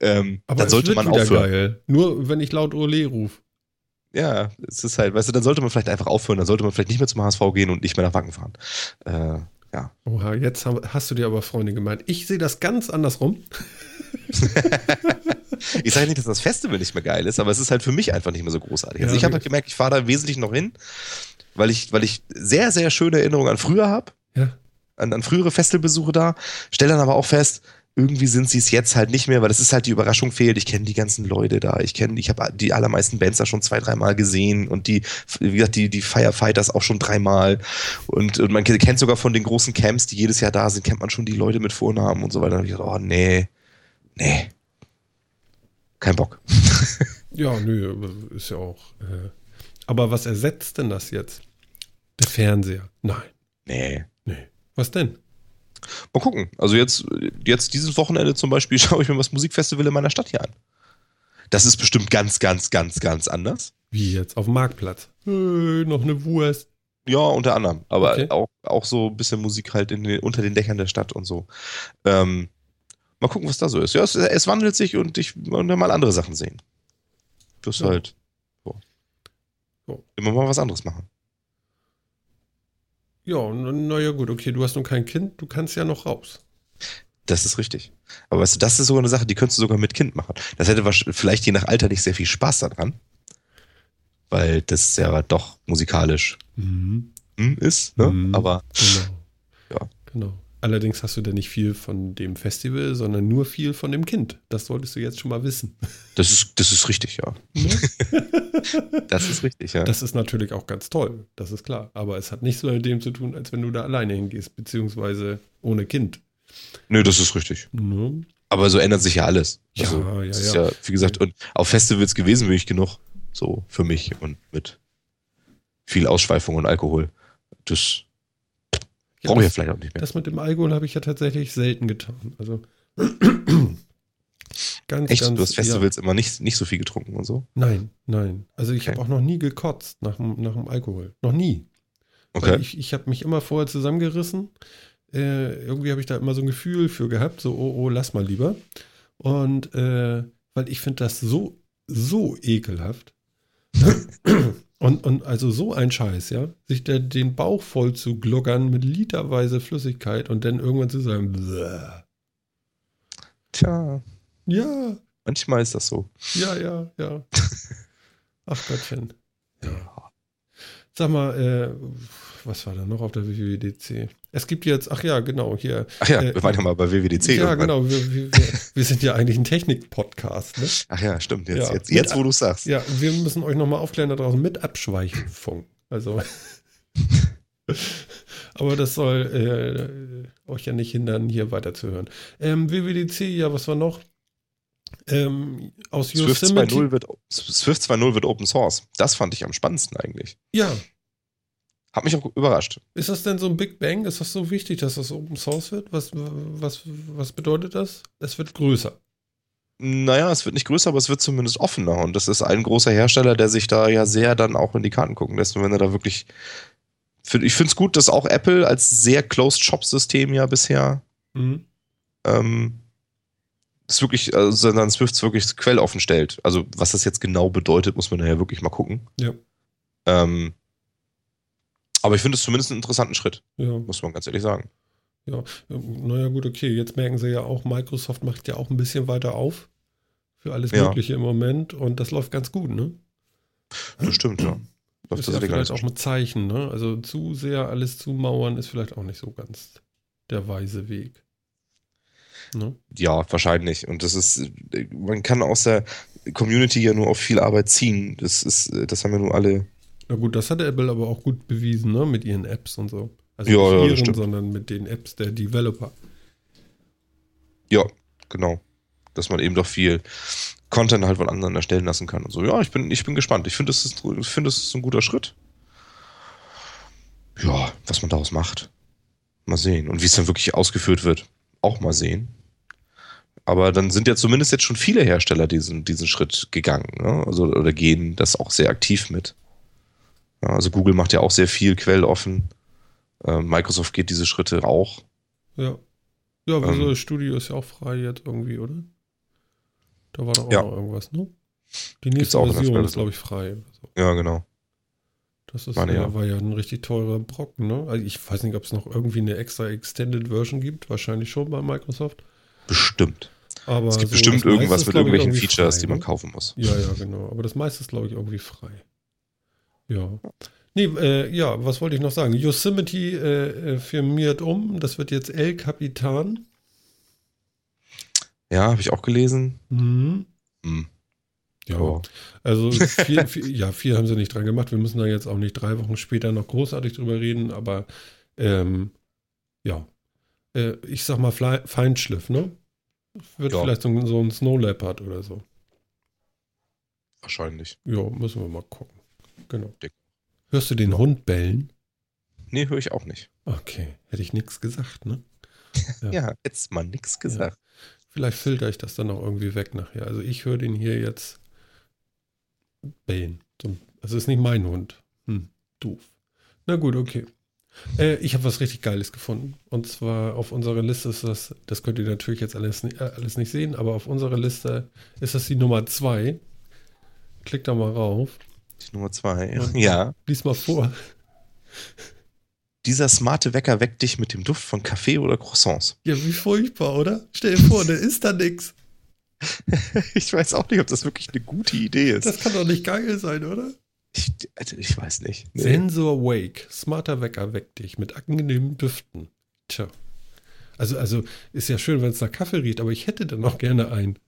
Ähm, aber dann sollte man aufhören. Geil. Nur wenn ich laut Ole rufe. Ja, es ist halt, weißt du, dann sollte man vielleicht einfach aufhören, dann sollte man vielleicht nicht mehr zum HSV gehen und nicht mehr nach Wacken fahren. Äh, ja. Oha, jetzt hast du dir aber Freunde gemeint. Ich sehe das ganz andersrum. [laughs] ich sage nicht, dass das Festival nicht mehr geil ist, aber es ist halt für mich einfach nicht mehr so großartig. Also ja, ich habe halt gemerkt, ich fahre da im Wesentlichen noch hin, weil ich, weil ich sehr, sehr schöne Erinnerungen an früher habe. Ja. An, an frühere Festivalbesuche da. Stelle dann aber auch fest, irgendwie sind sie es jetzt halt nicht mehr, weil es ist halt die Überraschung fehlt. Ich kenne die ganzen Leute da. Ich kenne, ich habe die allermeisten Bands da schon zwei, dreimal gesehen und die, wie gesagt, die, die Firefighters auch schon dreimal. Und, und man kennt sogar von den großen Camps, die jedes Jahr da sind, kennt man schon die Leute mit Vornamen und so weiter. Da habe ich gedacht, oh nee, nee. Kein Bock. [laughs] ja, nö, ist ja auch. Äh, aber was ersetzt denn das jetzt? Der Fernseher? Nein. Nee. Nee. Was denn? Mal gucken. Also jetzt, jetzt dieses Wochenende zum Beispiel [laughs] schaue ich mir das Musikfestival in meiner Stadt hier an. Das ist bestimmt ganz, ganz, ganz, ganz anders. Wie jetzt? Auf dem Marktplatz? Hey, noch eine Wurst. Ja, unter anderem. Aber okay. auch, auch so ein bisschen Musik halt den, unter den Dächern der Stadt und so. Ähm, mal gucken, was da so ist. Ja, es, es wandelt sich und ich will mal andere Sachen sehen. Wirst ja. halt. So. immer mal was anderes machen. Ja, naja, gut, okay, du hast noch kein Kind, du kannst ja noch raus. Das ist richtig. Aber weißt du, das ist sogar eine Sache, die könntest du sogar mit Kind machen. Das hätte vielleicht je nach Alter nicht sehr viel Spaß daran. Weil das ja doch musikalisch mhm. ist, ne? Mhm. Aber genau. ja. Genau. Allerdings hast du da nicht viel von dem Festival, sondern nur viel von dem Kind. Das solltest du jetzt schon mal wissen. Das ist, das ist richtig, ja. Ne? [laughs] das ist richtig, ja. Das ist natürlich auch ganz toll, das ist klar. Aber es hat nichts so mit dem zu tun, als wenn du da alleine hingehst, beziehungsweise ohne Kind. Nö, das ist richtig. Mhm. Aber so ändert sich ja alles. Also, ja, ja, ja. ja. Wie gesagt, und auf Festivals gewesen bin ich genug. So für mich und mit viel Ausschweifung und Alkohol. Das ja, Brauche ich ja vielleicht auch nicht mehr. Das mit dem Alkohol habe ich ja tatsächlich selten getan. Also [clears throat] ganz, Echt? Ganz, du hast Festivals ja. immer nicht, nicht so viel getrunken und so? Nein, nein. Also ich okay. habe auch noch nie gekotzt nach, nach dem Alkohol. Noch nie. Okay. Weil ich, ich habe mich immer vorher zusammengerissen. Äh, irgendwie habe ich da immer so ein Gefühl für gehabt, so, oh, oh, lass mal lieber. Und äh, weil ich finde das so, so ekelhaft. [clears throat] Und, und also so ein Scheiß, ja, sich der, den Bauch voll zu gluckern mit literweise Flüssigkeit und dann irgendwann zu sagen, Bäh. Tja. Ja. Manchmal ist das so. Ja, ja, ja. Ach Gottchen. Ja. Sag mal, äh, was war da noch auf der WWDC? Es gibt jetzt, ach ja, genau, hier. Ach ja, äh, wir waren ja mal bei WWDC. Ja, irgendwann. genau, wir, wir, wir, sind ja eigentlich ein Technik-Podcast. Ne? Ach ja, stimmt, jetzt, ja, jetzt, jetzt wo du sagst. Ja, wir müssen euch nochmal aufklären da draußen mit Abschweifung. Also. [laughs] Aber das soll äh, euch ja nicht hindern, hier weiterzuhören. Ähm, WWDC, ja, was war noch? Ähm, aus Swift 2.0 wird, Swift 2.0 wird Open Source. Das fand ich am spannendsten eigentlich. Ja, hat mich auch überrascht. Ist das denn so ein Big Bang? Ist das so wichtig, dass das Open Source wird? Was, was, was bedeutet das? Es wird größer. Naja, es wird nicht größer, aber es wird zumindest offener. Und das ist ein großer Hersteller, der sich da ja sehr dann auch in die Karten gucken lässt. Und wenn er da wirklich. Ich finde es gut, dass auch Apple als sehr Closed-Shop-System ja bisher mhm. ähm, das wirklich, also dann Swift wirklich quelloffen stellt. Also, was das jetzt genau bedeutet, muss man ja wirklich mal gucken. Ja. Ähm, aber ich finde es zumindest einen interessanten Schritt, ja. muss man ganz ehrlich sagen. Ja, naja, gut, okay. Jetzt merken sie ja auch, Microsoft macht ja auch ein bisschen weiter auf für alles ja. Mögliche im Moment und das läuft ganz gut, ne? Das stimmt, ja. [clears throat] Läuft ist ja vielleicht auch mit Zeichen, ne? Also zu sehr alles zumauern ist vielleicht auch nicht so ganz der weise Weg. Ne? Ja, wahrscheinlich. Und das ist, man kann aus der Community ja nur auf viel Arbeit ziehen. Das ist, das haben ja nur alle na gut, das hat Apple aber auch gut bewiesen, ne? Mit ihren Apps und so. Also ja, nicht ihren, sondern mit den Apps der Developer. Ja, genau. Dass man eben doch viel Content halt von anderen erstellen lassen kann. Und so, ja, ich bin, ich bin gespannt. Ich finde, ist, ich finde, es ist ein guter Schritt. Ja, was man daraus macht. Mal sehen. Und wie es dann wirklich ausgeführt wird, auch mal sehen. Aber dann sind ja zumindest jetzt schon viele Hersteller diesen, diesen Schritt gegangen, ne? also, oder gehen das auch sehr aktiv mit. Ja, also Google macht ja auch sehr viel quelloffen. Äh, Microsoft geht diese Schritte auch. Ja. Ja, Visual ähm, Studio ist ja auch frei jetzt irgendwie, oder? Da war doch auch ja. noch irgendwas, ne? Die nächste Version ist, glaube ich, frei. So. Ja, genau. Das ist Meine, ja, war ja ein richtig teurer Brocken, ne? Also ich weiß nicht, ob es noch irgendwie eine extra Extended Version gibt. Wahrscheinlich schon bei Microsoft. Bestimmt. Aber es gibt so bestimmt irgendwas mit irgendwelchen Features, frei, die man ne? kaufen muss. Ja, ja, genau. Aber das meiste ist, glaube ich, irgendwie frei. Ja. Nee, äh, ja, was wollte ich noch sagen? Yosemite äh, äh firmiert um. Das wird jetzt El Capitan. Ja, habe ich auch gelesen. Mhm. Hm. Ja, oh. also [laughs] viel, viel, ja, viel haben sie nicht dran gemacht. Wir müssen da jetzt auch nicht drei Wochen später noch großartig drüber reden, aber ähm, ja, äh, ich sag mal Feinschliff, ne? Wird ja. vielleicht so, so, ein Snow Leopard oder so. Wahrscheinlich. Ja, müssen wir mal gucken. Genau. Dick. Hörst du den Hund bellen? Nee, höre ich auch nicht. Okay, hätte ich nichts gesagt, ne? [laughs] Ja, ja jetzt mal nichts gesagt. Ja. Vielleicht filter ich das dann auch irgendwie weg nachher. Also ich höre den hier jetzt bellen. Also ist nicht mein Hund. Hm, doof. Na gut, okay. Äh, ich habe was richtig Geiles gefunden. Und zwar auf unserer Liste ist das, das könnt ihr natürlich jetzt alles, äh, alles nicht sehen, aber auf unserer Liste ist das die Nummer 2. Klickt da mal rauf. Die Nummer 2, [laughs] ja. Lies mal vor. Dieser smarte Wecker weckt dich mit dem Duft von Kaffee oder Croissants. Ja, wie furchtbar, oder? Stell dir vor, da ist da nichts. [laughs] ich weiß auch nicht, ob das wirklich eine gute Idee ist. Das kann doch nicht geil sein, oder? Ich, also ich weiß nicht. Nee. Sensor Wake. Smarter Wecker weckt dich mit angenehmen Düften. Tja. Also, also ist ja schön, wenn es nach Kaffee riecht, aber ich hätte dann auch gerne einen.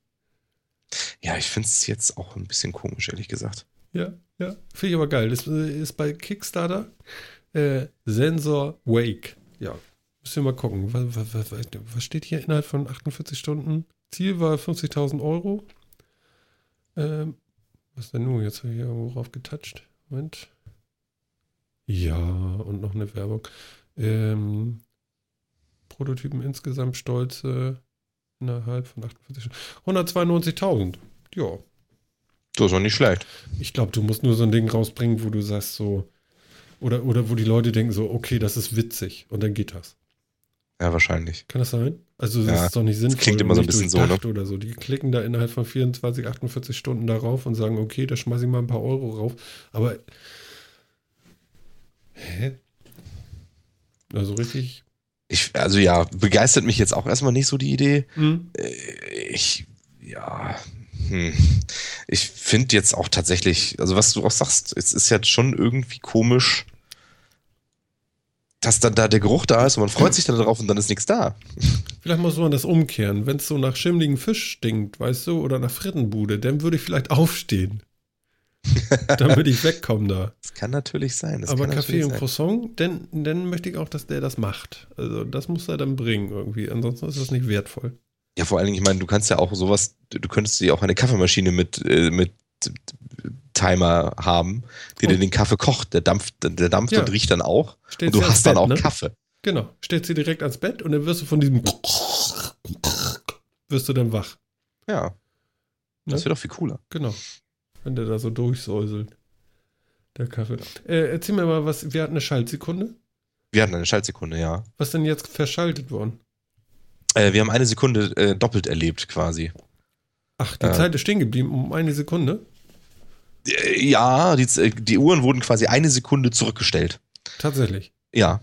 Ja, ich finde es jetzt auch ein bisschen komisch, ehrlich gesagt. Ja, ja. Finde ich aber geil. Das ist bei Kickstarter äh, Sensor Wake. Ja. Müssen wir mal gucken. Was, was, was, was, steht hier innerhalb von 48 Stunden? Ziel war 50.000 Euro. Ähm, was denn nun? Jetzt habe ich hier irgendwo drauf getatscht. Moment. Ja, und noch eine Werbung. Ähm, Prototypen insgesamt stolze innerhalb von 48 Stunden. 192.000. Ja. Das ist auch nicht schlecht. Ich glaube, du musst nur so ein Ding rausbringen, wo du sagst so, oder, oder wo die Leute denken so, okay, das ist witzig und dann geht das. Ja, wahrscheinlich. Kann das sein? Also das ja, ist doch nicht sinnvoll. Das klingt immer so ein bisschen so, ne? Oder so. Die klicken da innerhalb von 24, 48 Stunden darauf und sagen, okay, da schmeiße ich mal ein paar Euro rauf. Aber hä? Also richtig. Ich, also ja, begeistert mich jetzt auch erstmal nicht so die Idee. Hm? Ich, ja, hm. Ich finde jetzt auch tatsächlich, also was du auch sagst, es ist ja schon irgendwie komisch, dass dann da der Geruch da ist und man freut sich dann darauf und dann ist nichts da. Vielleicht muss man das umkehren. Wenn es so nach schimmligen Fisch stinkt, weißt du, oder nach Frittenbude, dann würde ich vielleicht aufstehen. [laughs] dann würde ich wegkommen da. Das kann natürlich sein. Das Aber Kaffee und sein. Croissant, dann, dann möchte ich auch, dass der das macht. Also das muss er dann bringen irgendwie. Ansonsten ist das nicht wertvoll. Ja, vor allen Dingen, ich meine, du kannst ja auch sowas, du könntest dir auch eine Kaffeemaschine mit, äh, mit Timer haben, die dir den Kaffee kocht. Der dampft, der dampft ja. und riecht dann auch. Stellst und du hast dann Bett, auch ne? Kaffee. Genau. Stellst sie direkt ans Bett und dann wirst du von diesem wirst du dann wach. Ja. Ne? Das wäre doch viel cooler. Genau. Wenn der da so durchsäuselt. Der Kaffee. Äh, erzähl mir mal was, wir hatten eine Schaltsekunde. Wir hatten eine Schaltsekunde, ja. Was denn jetzt verschaltet worden? Äh, wir haben eine Sekunde äh, doppelt erlebt quasi. Ach, die äh, Zeit ist stehen geblieben um eine Sekunde? Äh, ja, die, die Uhren wurden quasi eine Sekunde zurückgestellt. Tatsächlich. Ja.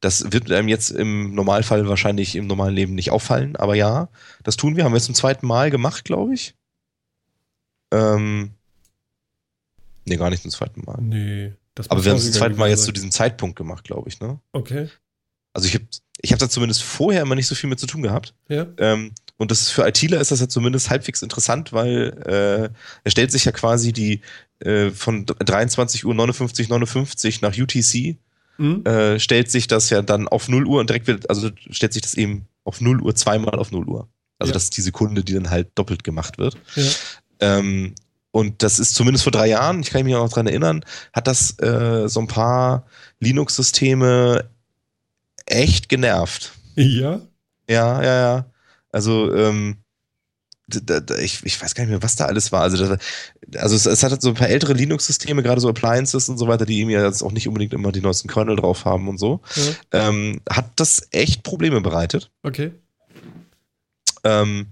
Das wird einem jetzt im Normalfall wahrscheinlich im normalen Leben nicht auffallen, aber ja, das tun wir. Haben wir jetzt zum zweiten Mal gemacht, glaube ich. Ähm, nee, gar nicht zum zweiten Mal. Nee. aber wir haben es zum zweiten Mal jetzt sein. zu diesem Zeitpunkt gemacht, glaube ich, ne? Okay. Also ich habe ich hab da zumindest vorher immer nicht so viel mit zu tun gehabt. Ja. Ähm, und das ist für ITler ist das ja zumindest halbwegs interessant, weil äh, er stellt sich ja quasi die äh, von 23 Uhr 59, 59 nach UTC mhm. äh, stellt sich das ja dann auf 0 Uhr und direkt wird, also stellt sich das eben auf 0 Uhr zweimal auf 0 Uhr. Also ja. das ist die Sekunde, die dann halt doppelt gemacht wird. Ja. Ähm, und das ist zumindest vor drei Jahren, ich kann mich auch noch dran erinnern, hat das äh, so ein paar Linux-Systeme echt genervt. Ja? Ja, ja, ja. Also, ähm, da, da, ich, ich weiß gar nicht mehr, was da alles war. Also, da, also es, es hat so ein paar ältere Linux-Systeme, gerade so Appliances und so weiter, die eben ja jetzt auch nicht unbedingt immer die neuesten Kernel drauf haben und so. Ja. Ähm, hat das echt Probleme bereitet. Okay. Ähm,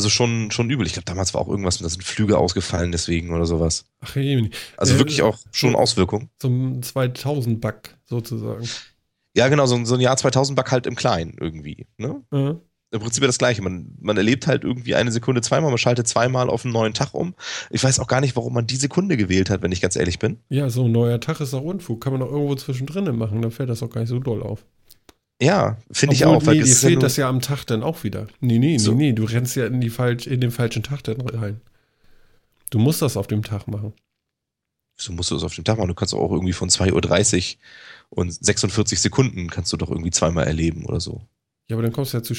also schon, schon übel. Ich glaube, damals war auch irgendwas, da sind Flüge ausgefallen deswegen oder sowas. Ach, je, Also äh, wirklich auch schon Auswirkungen. So ein 2000-Bug sozusagen. Ja, genau, so, so ein Jahr 2000-Bug halt im Kleinen irgendwie. Ne? Mhm. Im Prinzip das Gleiche. Man, man erlebt halt irgendwie eine Sekunde zweimal, man schaltet zweimal auf einen neuen Tag um. Ich weiß auch gar nicht, warum man die Sekunde gewählt hat, wenn ich ganz ehrlich bin. Ja, so ein neuer Tag ist auch Unfug. Kann man auch irgendwo zwischendrin machen, dann fällt das auch gar nicht so doll auf. Ja, finde ich auch. Weil nee, dir fehlt ja das ja am Tag dann auch wieder. Nee, nee, so. nee, nee, du rennst ja in, die falsch, in den falschen Tag dann rein. Du musst das auf dem Tag machen. Wieso musst du das auf dem Tag machen? Du kannst auch irgendwie von 2.30 Uhr und 46 Sekunden kannst du doch irgendwie zweimal erleben oder so. Ja, aber dann kommst du ja zu,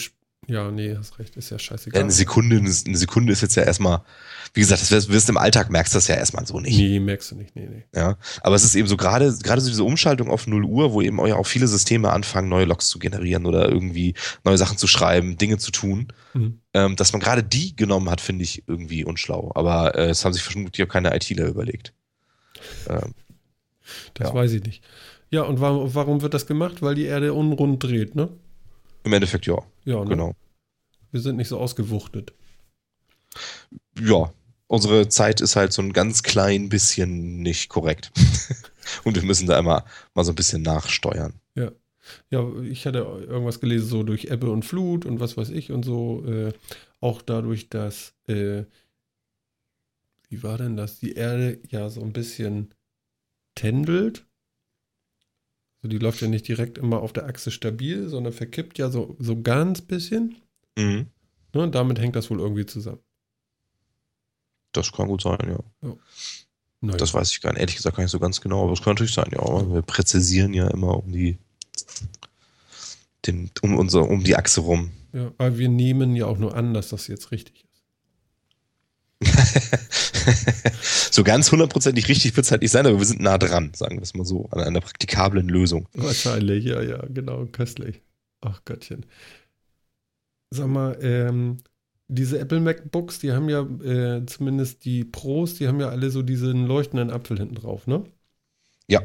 ja, nee, hast recht, ist ja scheißegal. Ja, eine Sekunde, eine Sekunde ist jetzt ja erstmal, wie gesagt, das wirst, du im Alltag merkst das ja erstmal so nicht. Nee, merkst du nicht, nee, nee. Ja, aber es ist eben so gerade, gerade so diese Umschaltung auf 0 Uhr, wo eben auch viele Systeme anfangen, neue Logs zu generieren oder irgendwie neue Sachen zu schreiben, Dinge zu tun. Mhm. Ähm, dass man gerade die genommen hat, finde ich irgendwie unschlau. Aber äh, es haben sich vermutlich auch keine ITler überlegt. Ähm, das ja. weiß ich nicht. Ja, und warum, warum wird das gemacht? Weil die Erde unrund dreht, ne? Im Endeffekt ja. Ja, ne? genau. Wir sind nicht so ausgewuchtet. Ja, unsere Zeit ist halt so ein ganz klein bisschen nicht korrekt. [laughs] Und wir müssen da immer mal so ein bisschen nachsteuern. Ja. Ja, ich hatte irgendwas gelesen, so durch Ebbe und Flut und was weiß ich und so. Äh, auch dadurch, dass, äh, wie war denn das? Die Erde ja so ein bisschen tändelt also die läuft ja nicht direkt immer auf der Achse stabil, sondern verkippt ja so, so ganz bisschen. Mhm. Ne, und damit hängt das wohl irgendwie zusammen. Das kann gut sein, ja. ja. Naja. Das weiß ich gar nicht. Ehrlich gesagt gar nicht so ganz genau, aber es kann natürlich sein, ja. Wir präzisieren ja immer um die, den, um, unser, um die Achse rum. Ja, aber wir nehmen ja auch nur an, dass das jetzt richtig ist. [laughs] so ganz hundertprozentig richtig wird es halt nicht sein, aber wir sind nah dran, sagen wir es mal so, an einer praktikablen Lösung. Wahrscheinlich, ja, ja, genau, köstlich. Ach Gottchen. Sag mal, ähm, diese Apple MacBooks, die haben ja äh, zumindest die Pros, die haben ja alle so diesen leuchtenden Apfel hinten drauf, ne? Ja.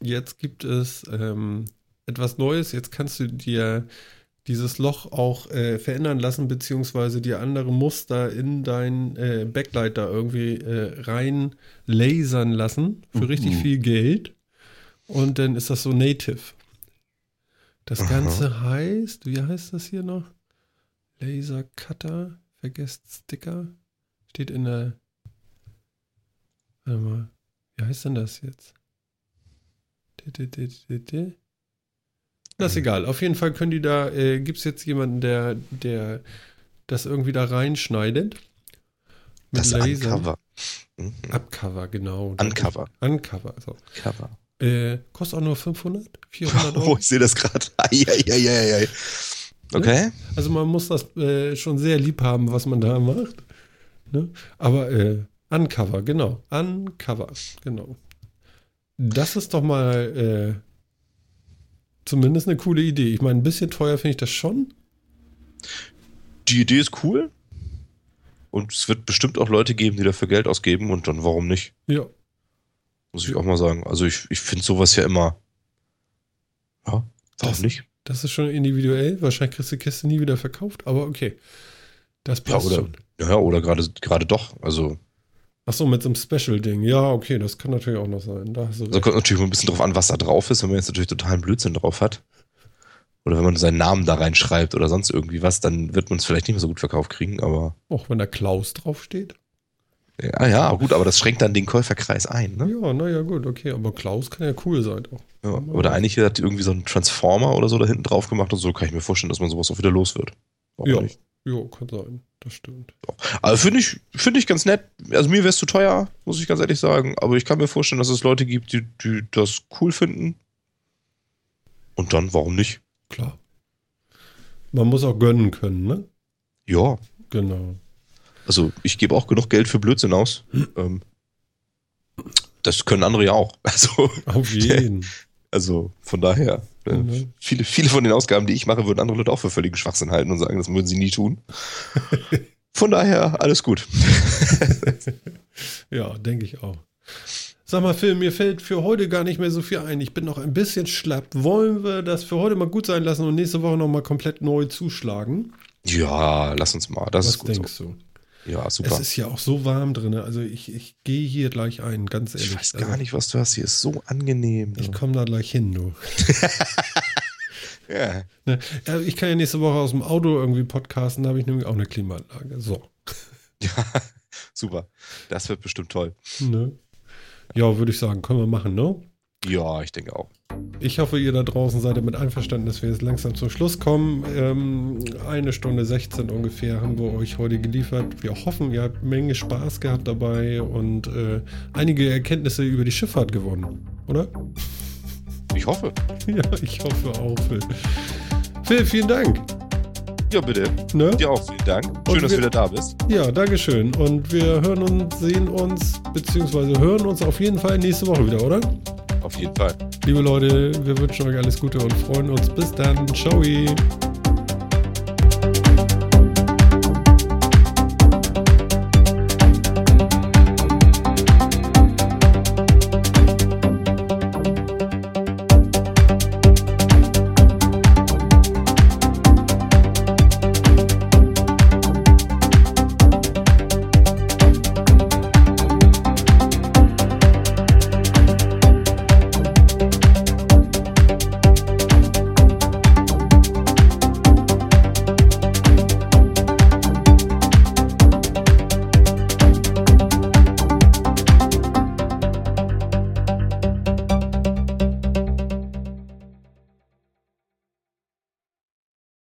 Jetzt gibt es ähm, etwas Neues. Jetzt kannst du dir dieses Loch auch äh, verändern lassen, beziehungsweise dir andere Muster in dein äh, Backlight da irgendwie äh, rein lasern lassen für mhm. richtig viel Geld. Und dann ist das so native. Das Aha. Ganze heißt, wie heißt das hier noch? Laser Cutter, vergesst Sticker. Steht in der. Warte mal, wie heißt denn das jetzt? Das ist egal. Auf jeden Fall können die da, äh, gibt es jetzt jemanden, der, der das irgendwie da reinschneidet. Mit das Laser. Uncover. Mhm. Upcover, genau. Uncover. Uncover, so. Cover. Äh, kostet auch nur 500, 400 [laughs] Euro. Oh, ich sehe das gerade. [laughs] Okay. Ne? Also man muss das äh, schon sehr lieb haben, was man da macht. Ne? Aber äh, Uncover, genau. Uncover, genau. Das ist doch mal äh, zumindest eine coole Idee. Ich meine, ein bisschen teuer finde ich das schon. Die Idee ist cool. Und es wird bestimmt auch Leute geben, die dafür Geld ausgeben und dann warum nicht? Ja. Muss ich auch mal sagen. Also ich, ich finde sowas ja immer. Ja, warum das, nicht? Das ist schon individuell. Wahrscheinlich kriegst du die Kiste nie wieder verkauft, aber okay. Das passt ja, oder, schon. Ja, oder gerade gerade doch. Also Ach so, mit so einem Special-Ding. Ja, okay, das kann natürlich auch noch sein. Da so also kommt natürlich ein bisschen drauf an, was da drauf ist. Wenn man jetzt natürlich totalen Blödsinn drauf hat, oder wenn man seinen Namen da reinschreibt oder sonst irgendwie was, dann wird man es vielleicht nicht mehr so gut verkauft kriegen, aber. Auch wenn da Klaus draufsteht? Ja, ja, gut, aber das schränkt dann den Käuferkreis ein, ne? Ja, naja, gut, okay, aber Klaus kann ja cool sein auch. Ja, oder einige hat irgendwie so einen Transformer oder so da hinten drauf gemacht und so kann ich mir vorstellen, dass man sowas auch wieder los wird. Auch ja, nicht. Ja, kann sein. Das stimmt. Also finde ich, find ich ganz nett. Also mir wäre es zu teuer, muss ich ganz ehrlich sagen. Aber ich kann mir vorstellen, dass es Leute gibt, die, die das cool finden. Und dann, warum nicht? Klar. Man muss auch gönnen können, ne? Ja. Genau. Also ich gebe auch genug Geld für Blödsinn aus. [clears throat] Ähm, das können andere ja auch. [laughs] Also, Auf jeden. also von daher, Mhm. viele, viele von den Ausgaben, die ich mache, würden andere Leute auch für völligen Schwachsinn halten und sagen, das würden sie nie tun. [laughs] Von daher, alles gut. [laughs] Ja, denke ich auch. Sag mal, Phil, mir fällt für heute gar nicht mehr so viel ein. Ich bin noch ein bisschen schlapp. Wollen wir das für heute mal gut sein lassen und nächste Woche noch mal komplett neu zuschlagen? Ja, lass uns mal. Das Was ist gut denkst so. du? Ja, super. Es ist ja auch so warm drin. Also ich, ich gehe hier gleich ein, ganz ehrlich. ich weiß also, gar nicht, was du hast. Hier ist so angenehm. Ich komme da gleich hin, du. [laughs] ja. Ne? Ja, ich kann ja nächste Woche aus dem Auto irgendwie podcasten, da habe ich nämlich auch eine Klimaanlage. So. [laughs] ja, super. Das wird bestimmt toll. Ne? Ja, würde ich sagen, können wir machen, ne? Ja, ich denke auch. Ich hoffe, ihr da draußen seid damit einverstanden, dass wir jetzt langsam zum Schluss kommen. Ähm, eine Stunde 16 ungefähr haben wir euch heute geliefert. Wir hoffen, ihr habt Menge Spaß gehabt dabei und äh, einige Erkenntnisse über die Schifffahrt gewonnen, oder? Ich hoffe. [laughs] Ja, ich hoffe auch, Phil. Phil, vielen Dank. Ja, bitte. Ne? Dir auch vielen Dank. Und Schön, dass wir- du wieder da bist. Ja, Dankeschön. Und wir hören uns, sehen uns, beziehungsweise hören uns auf jeden Fall nächste Woche wieder, oder? Auf jeden Fall. Liebe Leute, wir wünschen euch alles Gute und freuen uns. Bis dann. Ciao.